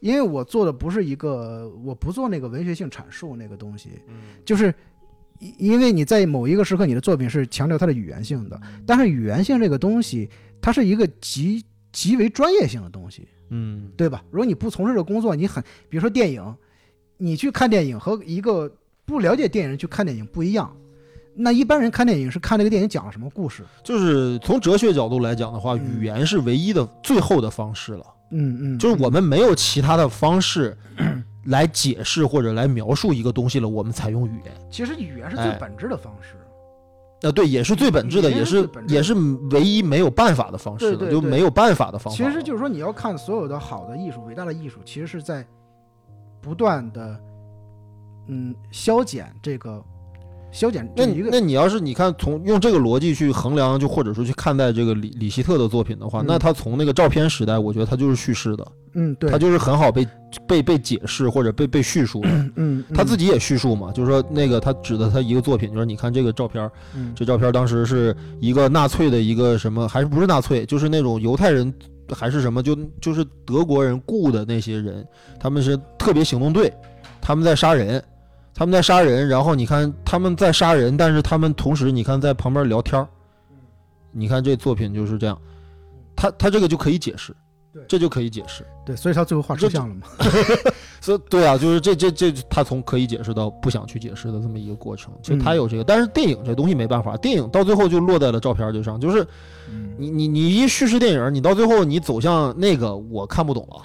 Speaker 2: 因为我做的不是一个，我不做那个文学性阐述那个东西，就是因因为你在某一个时刻，你的作品是强调它的语言性的，但是语言性这个东西，它是一个极极为专业性的东西，
Speaker 1: 嗯，
Speaker 2: 对吧？如果你不从事这个工作，你很，比如说电影，你去看电影和一个不了解电影人去看电影不一样。那一般人看电影是看这个电影讲了什么故事，
Speaker 1: 就是从哲学角度来讲的话，
Speaker 2: 嗯
Speaker 1: 语言是唯一的最后的方式了，
Speaker 2: 嗯嗯，
Speaker 1: 就是我们没有其他的方式来解释或者来描述一个东西了，我们采用语言。
Speaker 2: 其实语言是最
Speaker 1: 哎
Speaker 2: 本质的方式。
Speaker 1: 呃，对，也是最本质的，也是也是唯一没有办法的方式了，
Speaker 2: 对对对
Speaker 1: 就没有办法的方法。
Speaker 2: 其实就是说，你要看所有的好的艺术、伟大的艺术，其实是在不断的嗯消减这个消减
Speaker 1: 那
Speaker 2: 这一个
Speaker 1: 你那你要是你看从用这个逻辑去衡量，就或者说去看待这个李李希特的作品的话，
Speaker 2: 嗯
Speaker 1: 那他从那个照片时代，我觉得他就是叙事的，
Speaker 2: 嗯对
Speaker 1: 他就是很好被被被解释或者被被叙述的。
Speaker 2: 嗯嗯
Speaker 1: 他自己也叙述嘛，就是说那个他指的他一个作品，就是你看这个照片，
Speaker 2: 嗯
Speaker 1: 这照片当时是一个纳粹的一个什么，还是不是纳粹，就是那种犹太人还是什么，就就是德国人雇的那些人，他们是特别行动队，他们在杀人，他们在杀人，然后你看他们在杀人，但是他们同时你看在旁边聊天儿，你看这作品就是这样，他他这个就可以解释，这就可以解释。
Speaker 2: 对，所以他最后画抽象了嘛。
Speaker 1: 所以对啊，就是这这这，他从可以解释到不想去解释的这么一个过程。其实他
Speaker 2: 嗯
Speaker 1: 有这个，但是电影这东西没办法，电影到最后就落在了照片这上。就是
Speaker 2: 嗯，
Speaker 1: 你你你一叙事电影，你到最后你走向那个，我看不懂了，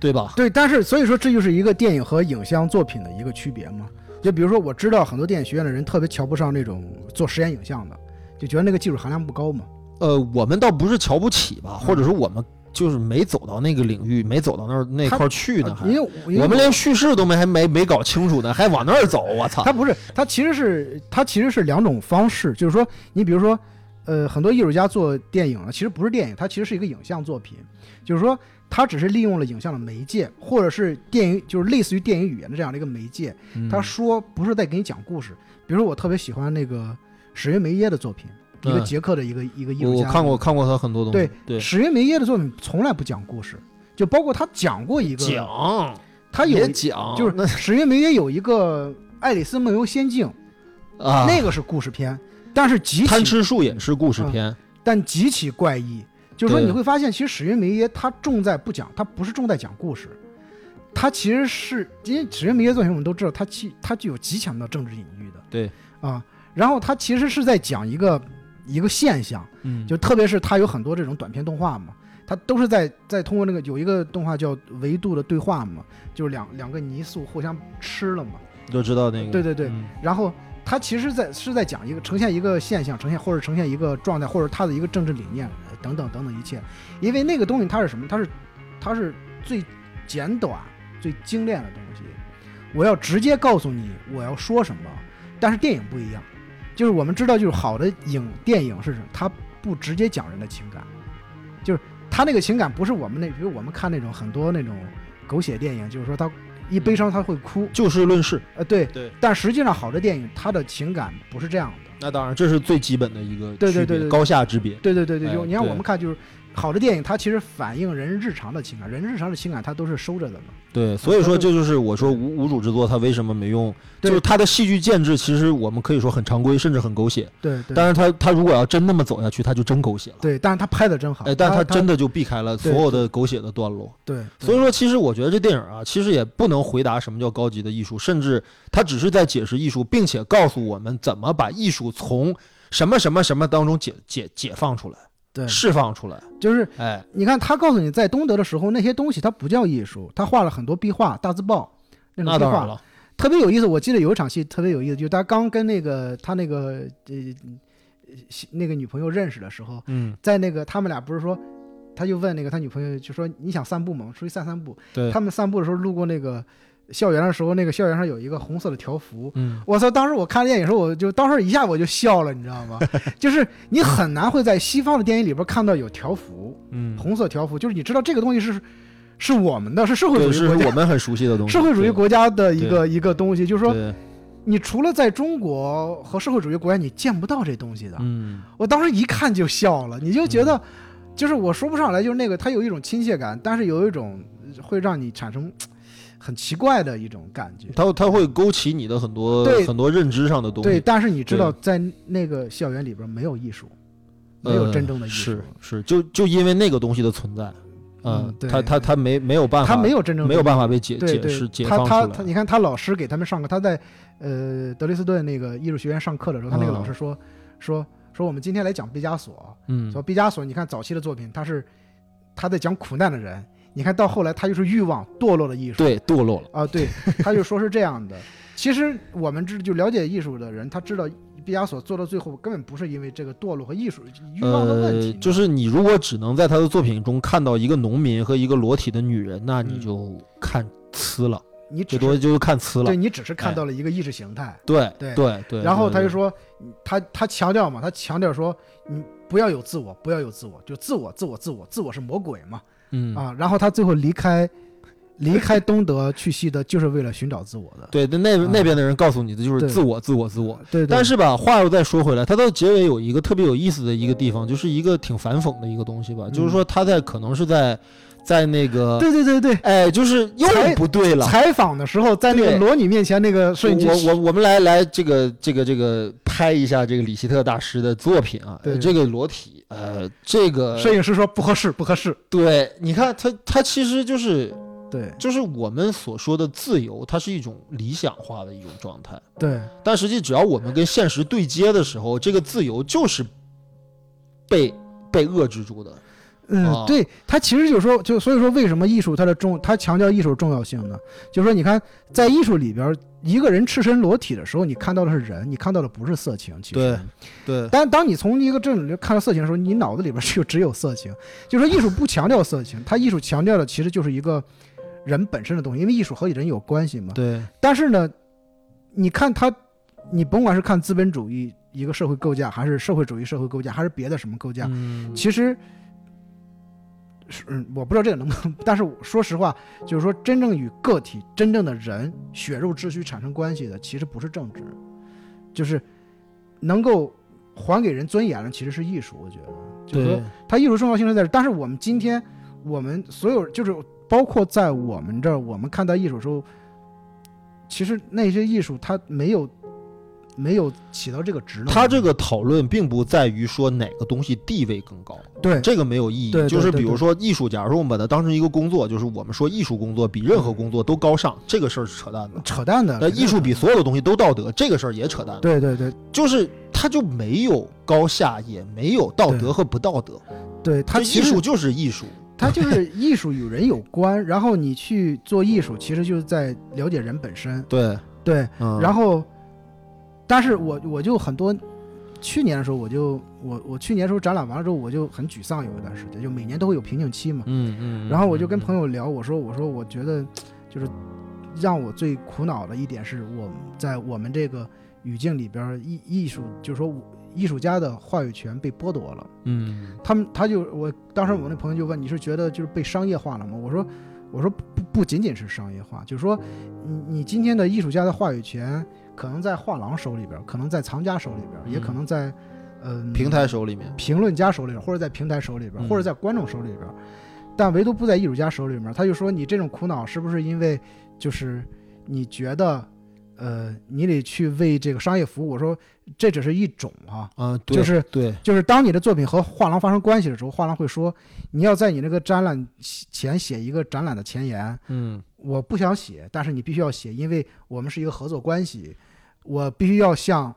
Speaker 1: 对吧？
Speaker 2: 对，但是所以说这就是一个电影和影像作品的一个区别嘛。就比如说，我知道很多电影学院的人特别瞧不上那种做实验影像的，就觉得那个技术含量不高嘛。
Speaker 1: 呃，我们倒不是瞧不起吧，
Speaker 2: 嗯
Speaker 1: 或者说我们就是没走到那个领域，没走到那儿那块儿去呢，还
Speaker 2: 因为因为
Speaker 1: 我们连叙事都没还没没搞清楚呢，还往那儿走，我操！
Speaker 2: 它不是，它其实是它其实是两种方式，就是说，你比如说，呃，很多艺术家做电影啊，其实不是电影，它其实是一个影像作品，就是说，它只是利用了影像的媒介，或者是电影，就是类似于电影语言的这样的一个媒介。
Speaker 1: 嗯。
Speaker 2: 他说不是在给你讲故事，比如说我特别喜欢那个史云梅耶的作品，一个
Speaker 1: 嗯
Speaker 2: 捷克的一个一个艺术家，
Speaker 1: 我我看过看过他很多东西，
Speaker 2: 对
Speaker 1: 对，
Speaker 2: 史云梅耶的作品从来不讲故事，就包括他讲过一个，
Speaker 1: 讲。
Speaker 2: 他有
Speaker 1: 讲，
Speaker 2: 就是史云梅耶有一个《爱丽丝梦游仙境》，
Speaker 1: 啊，
Speaker 2: 那个是故事片，但是极其
Speaker 1: 贪吃树也是故事片，
Speaker 2: 但极其怪异。就是说你会发现，其实史云梅耶他重在不讲，他不是重在讲故事，他其实是因为史云梅耶作品我们都知道，他其他具有极强的政治隐喻的，
Speaker 1: 对。
Speaker 2: 啊，然后他其实是在讲一个一个现象，
Speaker 1: 嗯。
Speaker 2: 就特别是他有很多这种短片动画嘛，他都是在在通过那个有一个动画叫维度的对话嘛，就是两两个泥塑互相吃了嘛，
Speaker 1: 都知道那个，
Speaker 2: 对对对
Speaker 1: 嗯。
Speaker 2: 然后他其实在是在讲一个呈现一个现象，呈现或者呈现一个状态，或者他的一个政治理念等等等等一切。因为那个东西它是什么？它是它是最简短、最精炼的东西。我要直接告诉你我要说什么，但是电影不一样，就是我们知道，就是好的影电影是什么？它不直接讲人的情感，就是他那个情感不是我们那，比如我们看那种很多那种狗血电影，就是说他一悲伤他会哭，
Speaker 1: 就事论事。
Speaker 2: 呃，对，
Speaker 1: 对，
Speaker 2: 但实际上好的电影它的情感不是这样的。
Speaker 1: 那当然，这是最基本的一个
Speaker 2: 对对对对
Speaker 1: 高下之别。
Speaker 2: 对对对对，你
Speaker 1: 看
Speaker 2: 我们看，就是好的电影它其实反映人日常的情感，人日常的情感它都是收着的嘛。
Speaker 1: 对，所以说这就是我说无无主之作它为什么没用，就是它的戏剧建制其实我们可以说很常规，甚至很狗血。
Speaker 2: 对对，
Speaker 1: 但是它它如果要真那么走下去，它就真狗血了。
Speaker 2: 对，但是他拍的真好，
Speaker 1: 哎，但
Speaker 2: 他
Speaker 1: 它真的就避开了所有的狗血的段落。
Speaker 2: 对，
Speaker 1: 所以说，其实我觉得这电影啊，其实也不能回答什么叫高级的艺术，甚至它只是在解释艺术，并且告诉我们怎么把艺术从什么什么什么当中解解解放出来、
Speaker 2: 对，
Speaker 1: 释放出来。
Speaker 2: 就是
Speaker 1: 哎，
Speaker 2: 你看他告诉你，在东德的时候，那些东西它不叫艺术，他画了很多壁画、大字报那种壁画，特别有意思。我记得有一场戏特别有意思，就是他刚跟那个他那个呃那个女朋友认识的时候，
Speaker 1: 嗯，
Speaker 2: 在那个他们俩不是说，他就问那个他女朋友，就说你想散步吗？出去散散步。
Speaker 1: 对，
Speaker 2: 他们散步的时候路过那个校园的时候，那个校园上有一个红色的条幅。
Speaker 1: 嗯，
Speaker 2: 我操！当时我看电影的时候，我就当时一下我就笑了，你知道吗？就是你很难会在西方的电影里边看到有条幅，
Speaker 1: 嗯，
Speaker 2: 红色条幅，就是你知道这个东西是是我们的，是社会，主义国家
Speaker 1: 是我们很熟悉的东西。
Speaker 2: 社会主义国家的一个一个东西，就是说，你除了在中国和社会主义国家，你见不到这东西的。
Speaker 1: 嗯，
Speaker 2: 我当时一看就笑了，你就觉得，就是我说不上来，就是那个它有一种亲切感，但是有一种会让你产生很奇怪的一种感觉。
Speaker 1: 它它会勾起你的很多很多认知上的东西。
Speaker 2: 对，但是你知道，在那个校园里边没有艺术，没有
Speaker 1: 呃
Speaker 2: 真正的艺术，
Speaker 1: 是是，就就因为那个东西的存在，
Speaker 2: 嗯对
Speaker 1: 它它它没没有办法，
Speaker 2: 他没有真正的
Speaker 1: 没有办法被解解释解
Speaker 2: 他
Speaker 1: 放。
Speaker 2: 他他，你看他老师给他们上课，他在呃德累斯顿那个艺术学院上课的时候，他那个
Speaker 1: 嗯
Speaker 2: 老师说、说说我们今天来讲毕加索，
Speaker 1: 嗯
Speaker 2: 说毕加索，你看早期的作品，他是他在讲苦难的人，你看到后来他就是欲望堕落的艺术，
Speaker 1: 对，堕落了。
Speaker 2: 啊，对，他就说是这样的。其实我们知就了解艺术的人，他知道毕加索做到最后根本不是因为这个堕落和艺术欲望的问题
Speaker 1: 呃，，就是你如果只能在他的作品中看到一个农民和一个裸体的女人，那你
Speaker 2: 嗯
Speaker 1: 就看呲了，
Speaker 2: 你只
Speaker 1: 多就是看呲了
Speaker 2: 对。你只是看
Speaker 1: 哎
Speaker 2: 到了一个意识形态。
Speaker 1: 对
Speaker 2: 对
Speaker 1: 对对。
Speaker 2: 然后他就说，他他强调嘛，他强调说，你不要有自我，不要有自我，就自我，自我，自我，自我是魔鬼嘛，
Speaker 1: 嗯
Speaker 2: 啊。然后他最后离开，离开东德去西德，就是为了寻找自我的。
Speaker 1: 对，那那
Speaker 2: 啊
Speaker 1: 那边的人告诉你的就是自我，自我，自我。
Speaker 2: 对，对
Speaker 1: 但是吧，话又再说回来，他到结尾有一个特别有意思的一个地方，就是一个挺反讽的一个东西吧，就是说他在可能是在在那个，
Speaker 2: 嗯对对对对，
Speaker 1: 哎，就是又
Speaker 2: 才
Speaker 1: 不对了。
Speaker 2: 采访的时候，在那个
Speaker 1: 对
Speaker 2: 裸女面前，那个瞬间
Speaker 1: 我我我们来来这个这个这个拍一下这个李希特大师的作品啊，
Speaker 2: 对
Speaker 1: 这个裸体，呃，这个
Speaker 2: 摄影师说不合适，不合适。
Speaker 1: 对，你看他他其实就是
Speaker 2: 对
Speaker 1: 就是我们所说的自由，它是一种理想化的一种状态，
Speaker 2: 对
Speaker 1: 但实际只要我们跟现实对接的时候，这个自由就是被被遏制住的。
Speaker 2: 嗯，
Speaker 1: 啊
Speaker 2: 对他其实就是说，就所以说为什么艺术它的重，他强调艺术重要性呢？就是说，你看在艺术里边，一个人赤身裸体的时候，你看到的是人，你看到的不是色情。其实
Speaker 1: 对，对，
Speaker 2: 但当你从一个这里看到色情的时候，你脑子里边就只有色情。就是说，艺术不强调色情，它艺术强调的其实就是一个人本身的东西，因为艺术和人有关系嘛。
Speaker 1: 对，
Speaker 2: 但是呢，你看它，你甭管是看资本主义一个社会构架，还是社会主义社会构架，还是别的什么构架，
Speaker 1: 嗯，
Speaker 2: 其实是嗯，我不知道这个能不能，但是我说实话，就是说真正与个体、真正的人血肉之躯产生关系的，其实不是政治，就是能够还给人尊严的，其实是艺术。我觉得，就是说
Speaker 1: 对，
Speaker 2: 它艺术重要性是在这，但是我们今天我们所有就是包括在我们这儿，我们看待艺术的时候，其实那些艺术它没有没有起到这个职能。
Speaker 1: 他这个讨论并不在于说哪个东西地位更高，
Speaker 2: 对
Speaker 1: 这个没有意义。就是比如说艺术，假如说我们把它当成一个工作，就是我们说艺术工作比任何工作都高尚，这个事儿是扯淡的。
Speaker 2: 扯淡的，
Speaker 1: 那艺术比所有的东西都道德，这个事儿也扯淡。
Speaker 2: 对对对
Speaker 1: 就是它就没有高下，也没有道德和不道德。
Speaker 2: 对，它
Speaker 1: 艺术就是艺术。
Speaker 2: 它就是 艺术与人有关，然后你去做艺术，其实就是在了解人本身。
Speaker 1: 对，
Speaker 2: 对，
Speaker 1: 嗯，
Speaker 2: 然后，但是我我就很多，去年的时候我就我我去年的时候展览完了之后我就很沮丧，有一段时间，就每年都会有瓶颈期嘛。
Speaker 1: 嗯嗯，
Speaker 2: 然后我就跟朋
Speaker 1: 友，
Speaker 2: 聊，我说我说我觉得，就是让我最苦恼的一点是我在我们这个语境里边，艺艺术就是说艺术家的话语权被剥夺了。
Speaker 1: 嗯
Speaker 2: 他们他就我当时我那朋友就问你是觉得就是被商业化了吗？我说我说不不仅仅是商业化，就是说你你今天的艺术家的话语权可能在画廊手里边，可能在藏家手里边，也可能在嗯
Speaker 1: 平台手里面，
Speaker 2: 评论家手里边，或者在平台手里边，
Speaker 1: 嗯
Speaker 2: 或者在观众手里边，但唯独不在艺术家手里面。他就说你这种苦恼是不是因为就是你觉得呃你得去为这个商业服务？我说这只是一种啊，
Speaker 1: 啊，对
Speaker 2: 就是
Speaker 1: 对，
Speaker 2: 就是当你的作品和画廊发生关系的时候，画廊会说你要在你那个展览前写一个展览的前言。
Speaker 1: 嗯
Speaker 2: 我不想写，但是你必须要写，因为我们是一个合作关系，我必须要向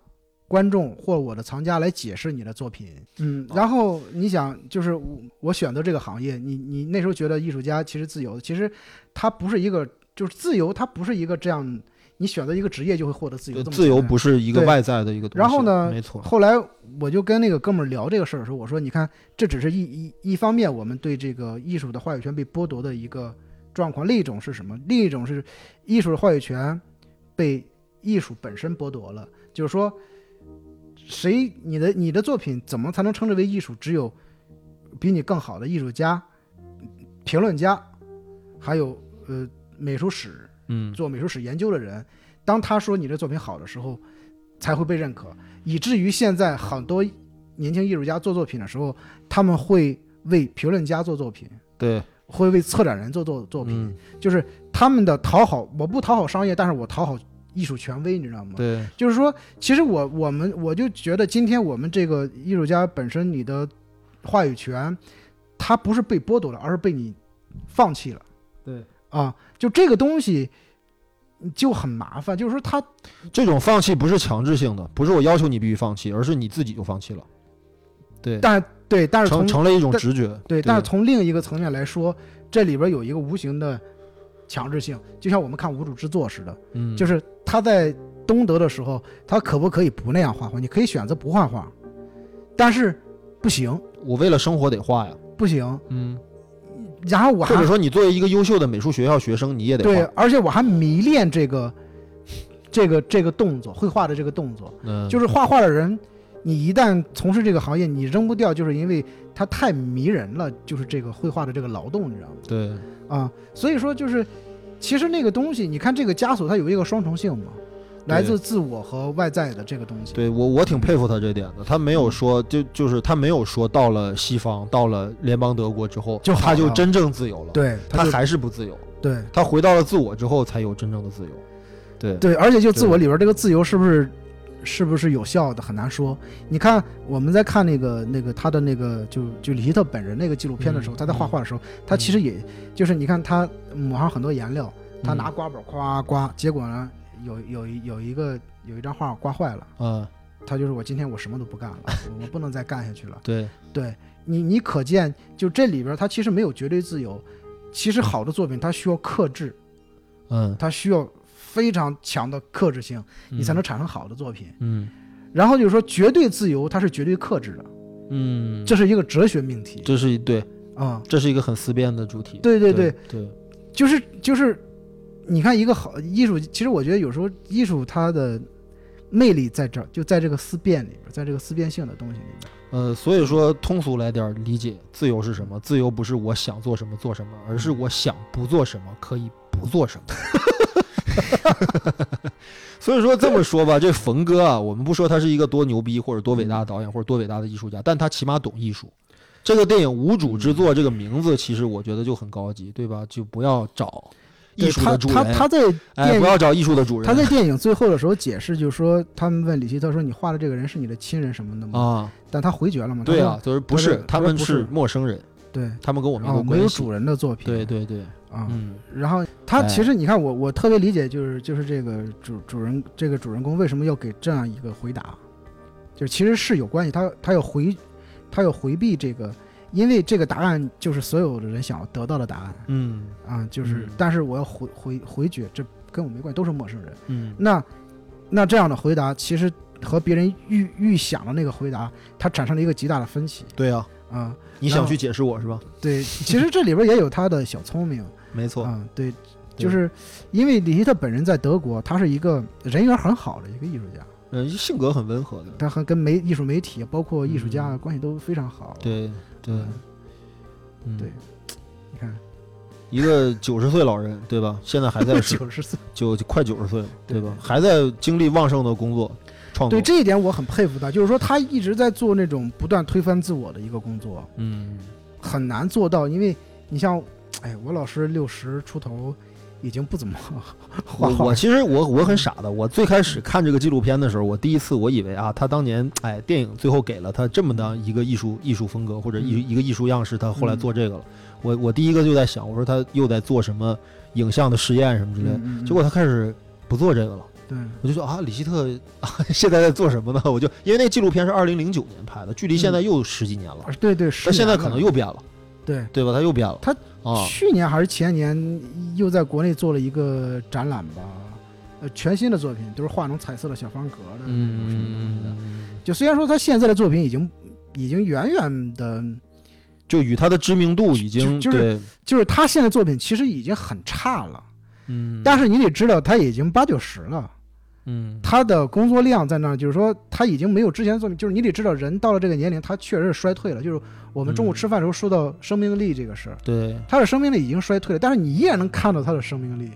Speaker 2: 观众或我的藏家来解释你的作品。嗯，然后你想，就是我我选择这个行业，你你那时候觉得艺术家其实自由，其实他不是一个，就是自由，它不是一个这样，你选择一个职业就会获得自由
Speaker 1: 自由不是一个外在的一个东西。
Speaker 2: 然后呢
Speaker 1: 没错，
Speaker 2: 后来我就跟那个哥们儿聊这个事儿的时候，我说：“你看，这只是一一一方面，我们对这个艺术的话语权被剥夺的一个状况；另一种是什么？另一种是艺术的话语权被艺术本身剥夺了。就是说，谁你的你的作品怎么才能称之为艺术？只有比你更好的艺术家、评论家，还有呃美术史
Speaker 1: 嗯
Speaker 2: 做美术史研究的人，当他说你的作品好的时候，才会被认可。以至于现在很多年轻艺术家做作品的时候，他们会为评论家做作品，
Speaker 1: 对，
Speaker 2: 会为策展人做作作品，
Speaker 1: 嗯
Speaker 2: 就是他们的讨好，我不讨好商业，但是我讨好艺术权威，你知道吗？
Speaker 1: 对，
Speaker 2: 就是说，其实我我们我就觉得，今天我们这个艺术家本身，你的话语权，它不是被剥夺了，而是被你放弃了。
Speaker 1: 对
Speaker 2: 啊，就这个东西就很麻烦，就是说他
Speaker 1: 这种放弃不是强制性的，不是我要求你必须放弃，而是你自己就放弃了。对，
Speaker 2: 但对，但是从
Speaker 1: 成成了一种直觉。
Speaker 2: 对，但是从另一个层面来说，这里边有一个无形的强制性，就像我们看无主之作似的，
Speaker 1: 嗯，
Speaker 2: 就是他在东德的时候，他可不可以不那样画画？你可以选择不画画，但是不行，
Speaker 1: 我为了生活得画呀。
Speaker 2: 不行。
Speaker 1: 嗯，
Speaker 2: 然后我还
Speaker 1: 或者说你作为一个优秀的美术学校学生，你也得
Speaker 2: 对。，而且我还迷恋这个这个这个动作，绘画的这个动作。
Speaker 1: 嗯，
Speaker 2: 就是画画的人，你一旦从事这个行业，你扔不掉，就是因为它太迷人了，就是这个绘画的这个劳动，你知道吗？
Speaker 1: 对，
Speaker 2: 啊，所以说就是，其实那个东西，你看这个枷锁，它有一个双重性嘛，来自自我和外在的这个东西。
Speaker 1: 对我我挺佩服他这点的。他没有说就就是他没有说到了西方，到了联邦德国之后，
Speaker 2: 就
Speaker 1: 他就真正自由了。，
Speaker 2: 对，就
Speaker 1: 他还是不自由。
Speaker 2: 对
Speaker 1: 他回到了自我之后，才有真正的自由。对，
Speaker 2: 对，而且就自我里边这个自由是不是是不是有效的很难说。你看我们在看那个那个他的那个就就李希特本人那个纪录片的时候，
Speaker 1: 嗯
Speaker 2: 他在画画的时候，他其实也就是你看他抹上很多颜料，他
Speaker 1: 嗯
Speaker 2: 拿刮板刮刮，结果呢有有一有一个有一张画刮坏了，
Speaker 1: 嗯，
Speaker 2: 他就是我今天我什么都不干了，我不能再干下去了。
Speaker 1: 对，
Speaker 2: 对你，你可见就这里边，他其实没有绝对自由。其实好的作品，他需要克制，
Speaker 1: 嗯，
Speaker 2: 他需要非常强的克制性，你才能
Speaker 1: 嗯
Speaker 2: 产生好的作品。
Speaker 1: 嗯。
Speaker 2: 然后就是说，绝对自由它是绝对克制的，
Speaker 1: 嗯，
Speaker 2: 这是一个哲学命题。
Speaker 1: 这是一对，
Speaker 2: 啊、
Speaker 1: 这是一个很思辨的主题。
Speaker 2: 对对
Speaker 1: 对。
Speaker 2: 对，
Speaker 1: 对，
Speaker 2: 就是就是，你看一个好艺术，其实我觉得有时候艺术它的魅力在这儿，就在这个思辨里边，在这个思辨性的东西里边。
Speaker 1: 呃，所以说通俗来点理解，自由是什么？自由不是我想做什么做什么，而是我想不做什么可以不做什么。所以说这么说吧，这冯哥啊，我们不说他是一个多牛逼或者多伟大的导演或者多伟大的艺术家，但他起码懂艺术。这个电影《无主之作》这个名字，其实我觉得就很高级，对吧？就不要找艺术的主人，
Speaker 2: 他他在
Speaker 1: 哎，
Speaker 2: 电影
Speaker 1: 不要找艺术的主人。
Speaker 2: 他在电影最后的时候解释，就是说他们问李希特说：“你画的这个人是你的亲人什么的吗？”
Speaker 1: 啊，
Speaker 2: 但他回绝了嘛？
Speaker 1: 对啊，，就是不是，他们
Speaker 2: 是
Speaker 1: 陌生人，
Speaker 2: 对，
Speaker 1: 他们跟我没
Speaker 2: 然后
Speaker 1: 有。
Speaker 2: 没有主人的作品，
Speaker 1: 对对对，
Speaker 2: 啊。
Speaker 1: 嗯
Speaker 2: 然后他
Speaker 1: 哎
Speaker 2: 其实你看我我特别理解，就是就是这个主主人这个主人公为什么要给这样一个回答，就是其实是有关系，他他要回他要回避这个，因为这个答案就是所有的人想要得到的答案
Speaker 1: 嗯
Speaker 2: 啊，就是
Speaker 1: 嗯
Speaker 2: 但是我要回回回绝，这跟我没关系，都是陌生人。
Speaker 1: 嗯
Speaker 2: 那那这样的回答其实和别人预预想的那个回答，它产生了一个极大的分歧
Speaker 1: 对啊，
Speaker 2: 啊。
Speaker 1: 你想去解释我是吧？
Speaker 2: 对，其实这里边也有他的小聪明
Speaker 1: 没错，
Speaker 2: 嗯。对，就是因为李希特本人在德国，他是一个人缘很好的一个艺术家，
Speaker 1: 嗯，性格很温和的。
Speaker 2: 他和跟媒艺术媒体包括艺术家
Speaker 1: 嗯
Speaker 2: 关系都非常好。
Speaker 1: 对对
Speaker 2: 对你看
Speaker 1: 一个九十岁老人，对吧？现在还在
Speaker 2: 九十岁，
Speaker 1: 就就快九十岁了，对吧？还在精力旺盛的工作，创作。
Speaker 2: 对这一点我很佩服他，就是说他一直在做那种不断推翻自我的一个工作，
Speaker 1: 嗯
Speaker 2: 很难做到，因为你像，哎，我老师六十出头，已经不怎么画 画
Speaker 1: 我我其实我我很傻的，我最开始看这个纪录片的时候，我第一次我以为啊，他当年哎电影最后给了他这么的一个艺术艺术风格或者艺
Speaker 2: 嗯
Speaker 1: 一个艺术样式，他后来做这个了。我我第一个就在想，我说他又在做什么影像的实验什么之类的，
Speaker 2: 嗯嗯嗯
Speaker 1: 结果他开始不做这个了。
Speaker 2: 对，
Speaker 1: 我就说啊，李希特啊，现在在做什么呢？我就因为那个纪录片是二零零九年拍的，距离现在又十几年了，
Speaker 2: 啊对对，
Speaker 1: 他
Speaker 2: 十年了
Speaker 1: 现在可能又变了，
Speaker 2: 对。
Speaker 1: 对吧？他又变了。
Speaker 2: 他
Speaker 1: 啊，
Speaker 2: 去年还是前年又在国内做了一个展览吧，呃，全新的作品都是画那种彩色的小方格的那种什么东西的。
Speaker 1: 嗯，
Speaker 2: 就虽然说他现在的作品已经已经远远的，
Speaker 1: 就与他的知名度已经
Speaker 2: 就就是，就是他现在作品其实已经很差了，
Speaker 1: 嗯，
Speaker 2: 但是你得知道他已经八九十了。
Speaker 1: 嗯，
Speaker 2: 他的工作量在那儿，就是说他已经没有之前的作品，就是你得知道，人到了这个年龄，他确实是衰退了。就是我们中午
Speaker 1: 嗯
Speaker 2: 吃饭的时候说到生命力这个事儿，
Speaker 1: 对，
Speaker 2: 他的生命力已经衰退了，但是你依然能看到他的生命力，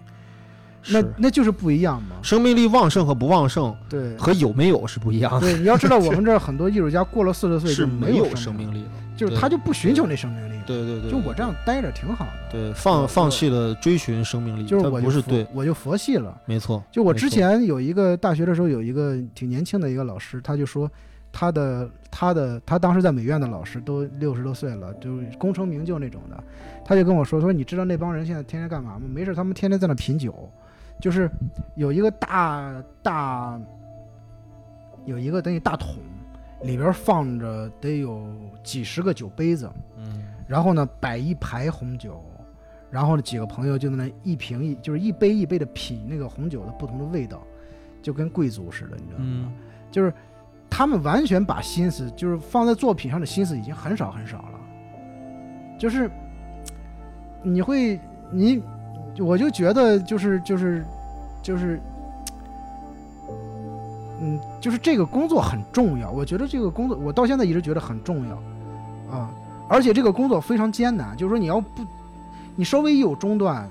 Speaker 2: 那那就是不一样嘛。
Speaker 1: 生命力旺盛和不旺盛
Speaker 2: 对。
Speaker 1: 和有没有是不一样的，
Speaker 2: 对，你要知道，我们这儿很多艺术家过了四十岁
Speaker 1: 是
Speaker 2: 就
Speaker 1: 没
Speaker 2: 有
Speaker 1: 生
Speaker 2: 命
Speaker 1: 命力的。
Speaker 2: 就是他就不寻求那生命力。
Speaker 1: 对对对，
Speaker 2: 就我这样待着挺好的。
Speaker 1: 对放放弃了追寻生命力，
Speaker 2: 就是我就
Speaker 1: 不是对，
Speaker 2: 我就佛系了。
Speaker 1: 没错。
Speaker 2: 就我之前有一个大学的时候，有一个挺年轻的一个老师，他就说他的他的他当时在美院的老师都六十多岁了，就是功成名就那种的，他就跟我说说你知道那帮人现在天天干嘛吗？没事，他们天天在那品酒，就是有一个大大有一个等于大桶，里边放着得有几十个酒杯子，
Speaker 1: 嗯
Speaker 2: 然后呢摆一排红酒，然后呢几个朋友就在那一瓶一就是一杯一杯的品那个红酒的不同的味道，就跟贵族似的，你知道吗？
Speaker 1: 嗯
Speaker 2: 就是他们完全把心思就是放在作品上的心思已经很少很少了，就是你会你我就觉得就是就是就是。嗯，就是这个工作很重要，我觉得这个工作我到现在一直觉得很重要，啊，而且这个工作非常艰难，就是说你要不，你稍微一有中断，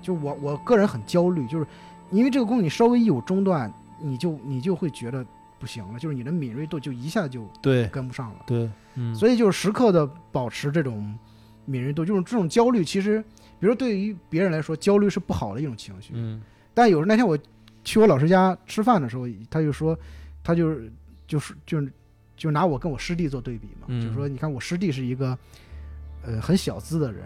Speaker 2: 就我我个人很焦虑，就是因为这个工作你稍微一有中断，你就你就会觉得不行了，就是你的敏锐度就一下就
Speaker 1: 对
Speaker 2: 跟不上了，
Speaker 1: 对，嗯，
Speaker 2: 所以就是时刻的保持这种敏锐度，就是这种焦虑，其实比如说对于别人来说，焦虑是不好的一种情绪，
Speaker 1: 嗯。
Speaker 2: 但有时候那天我去我老师家吃饭的时候，他就说，他就是就是就是就拿我跟我师弟做对比嘛，
Speaker 1: 嗯
Speaker 2: 就是说，你看我师弟是一个呃很小资的人，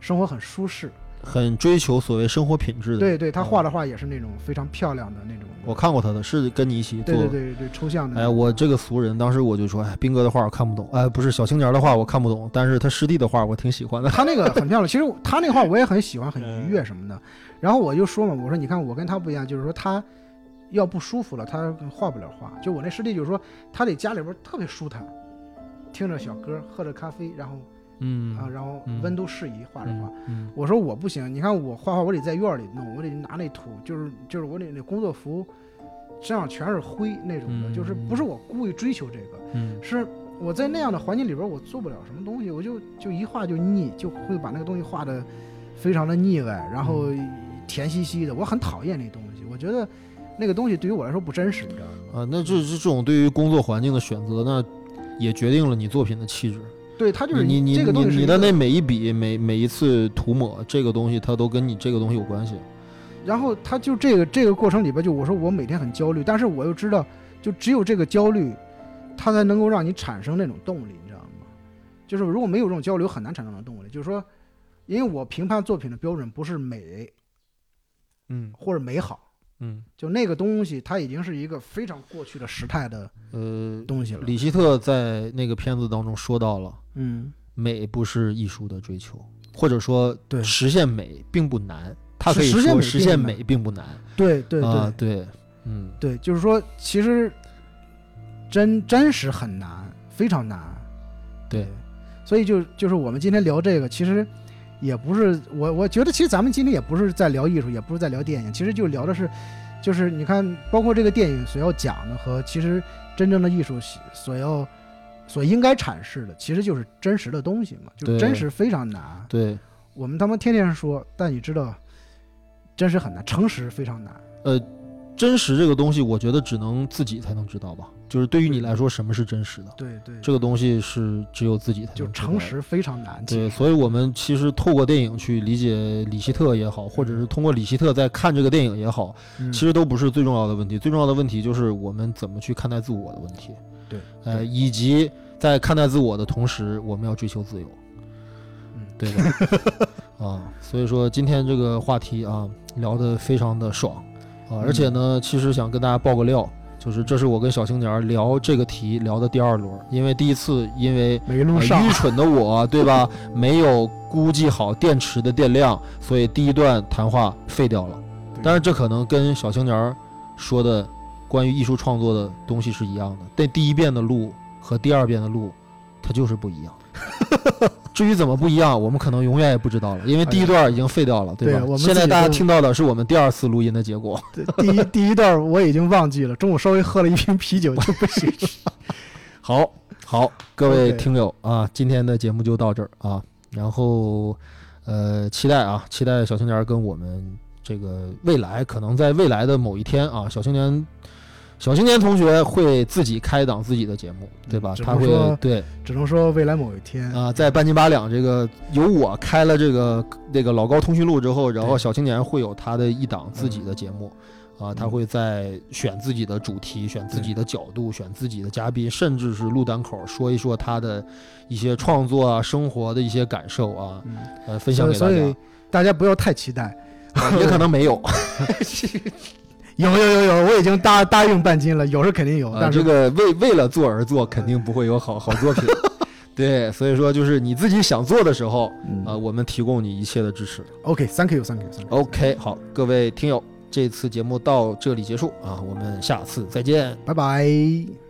Speaker 2: 生活很舒适，
Speaker 1: 很追求所谓生活品质的。
Speaker 2: 对对，他
Speaker 1: 嗯
Speaker 2: 画的画也是那种非常漂亮的那种，
Speaker 1: 我看过他的，是跟你一起做。
Speaker 2: 对对对对抽象的
Speaker 1: 哎，我这个俗人，当时我就说，哎，斌哥的画我看不懂，哎，不是小青年的画我看不懂，但是他师弟的画我挺喜欢的。
Speaker 2: 他那个很漂亮，其实他那画我也很喜欢，很
Speaker 1: 嗯
Speaker 2: 愉悦什么的。然后我就说嘛，我说你看我跟他不一样，就是说他要不舒服了，他画不了画。就我那师弟就是说，他得家里边特别舒坦，听着小歌，喝着咖啡，然后
Speaker 1: 嗯
Speaker 2: 啊，然后
Speaker 1: 嗯
Speaker 2: 温度适宜画着画。
Speaker 1: 嗯
Speaker 2: 我说我不行，你看我画画，我得在院里弄，我得拿那土，就是就是我得那工作服身上全是灰那种的，
Speaker 1: 嗯
Speaker 2: 就是不是我故意追求这个，
Speaker 1: 嗯
Speaker 2: 是我在那样的环境里边，我做不了什么东西，我就就一画就腻，就会把那个东西画的非常的腻歪，然后甜兮兮的，我很讨厌那东西，我觉得那个东西对于我来说不真实，你知道吗？
Speaker 1: 啊，那这这种对于工作环境的选择，那也决定了你作品的气质。
Speaker 2: 对，它就是
Speaker 1: 你你
Speaker 2: 这个东西
Speaker 1: 你你的那每一笔每每一次涂抹，这个东西它都跟你这个东西有关系。
Speaker 2: 然后他就这个这个过程里边，就我说我每天很焦虑，但是我又知道，就只有这个焦虑，它才能够让你产生那种动力，你知道吗？就是如果没有这种交流，很难产生那种动力。就是说，因为我评判作品的标准不是美
Speaker 1: 嗯
Speaker 2: 或者美好，
Speaker 1: 嗯
Speaker 2: 就那个东西，它已经是一个非常过去的时态的
Speaker 1: 呃，
Speaker 2: 东西了。
Speaker 1: 李希特在那个片子当中说到了，
Speaker 2: 嗯，
Speaker 1: 美不是艺术的追求，或者说
Speaker 2: 对
Speaker 1: 实现美并不难。他可以
Speaker 2: 实现美
Speaker 1: 说实现
Speaker 2: 并不难
Speaker 1: 美并不难
Speaker 2: 对对对、
Speaker 1: 啊，对，嗯
Speaker 2: 对，就是说，其实真真实很难，非常难。
Speaker 1: 对，
Speaker 2: 所以就就是我们今天聊这个，其实也不是我我觉得，其实咱们今天也不是在聊艺术，也不是在聊电影，其实就聊的是，就是你看，包括这个电影所要讲的和其实真正的艺术所要所应该阐释的，其实就是真实的东西嘛，就真实非常难。
Speaker 1: 对，
Speaker 2: 我们他妈天天说，但你知道，真实很难，诚实非常难。
Speaker 1: 呃，真实这个东西，我觉得只能自己才能知道吧。就是对于你来说，什么是真实的？
Speaker 2: 对对，
Speaker 1: 这个东西是只有自己才能知道
Speaker 2: 诚实非常难。
Speaker 1: 对，所以我们其实透过电影去理解李希特也好，或者是通过李希特在看这个电影也好，
Speaker 2: 嗯
Speaker 1: 其实都不是最重要的问题。最重要的问题就是我们怎么去看待自我的问题。
Speaker 2: 对，
Speaker 1: 呃，以及在看待自我的同时，我们要追求自由，
Speaker 2: 嗯
Speaker 1: 对吧？啊，所以说今天这个话题啊，聊得非常的爽啊，而且呢，其实想跟大家爆个料。就是这是我跟小青年聊这个题聊的第二轮，因为第一次因为呃
Speaker 2: 没录上
Speaker 1: 愚，蠢的我，对吧？没有估计好电池的电量，所以第一段谈话废掉了。但是这可能跟小青年说的关于艺术创作的东西是一样的，但第一遍的录和第二遍的录，它就是不一样。至于怎么不一样，我们可能永远也不知道了，因为第一段已经废掉了，对吧？
Speaker 2: 对我们
Speaker 1: 现在大家听到的是我们第二次录音的结果。
Speaker 2: 对第一第一段我已经忘记了，中午稍微喝了一瓶啤酒就不行。
Speaker 1: 好，好，各位听友啊，今天的节目就到这儿啊。然后，呃，期待啊，期待小青年跟我们这个未来，可能在未来的某一天啊，小青年，小青年同学会自己开一档自己的节目，对吧
Speaker 2: 嗯？
Speaker 1: 他会对
Speaker 2: 只能说未来某一天，
Speaker 1: 啊，在半斤八两这个由我开了这个这个老高通讯录之后，然后小青年会有他的一档自己的节目。啊，他
Speaker 2: 嗯
Speaker 1: 会在选自己的主题、选自己的角度、选自己的嘉宾，甚至是录单口说一说他的一些创作啊、生活的一些感受啊，
Speaker 2: 嗯，
Speaker 1: 呃，分享
Speaker 2: 给大家所以
Speaker 1: 给大家。
Speaker 2: 大家不要太期待。
Speaker 1: 啊也可能没有，
Speaker 2: 有有有有，我已经答答应半斤了，有是肯定有，
Speaker 1: 啊，
Speaker 2: 但是
Speaker 1: 这个为为了做而做，肯定不会有好 好作品。对，所以说就是你自己想做的时候，
Speaker 2: 嗯
Speaker 1: 啊，我们提供你一切的支持。
Speaker 2: OK，Thank you，Thank you，Thank you。
Speaker 1: OK，好，各位听友，这次节目到这里结束啊，我们下次再见。
Speaker 2: 拜拜。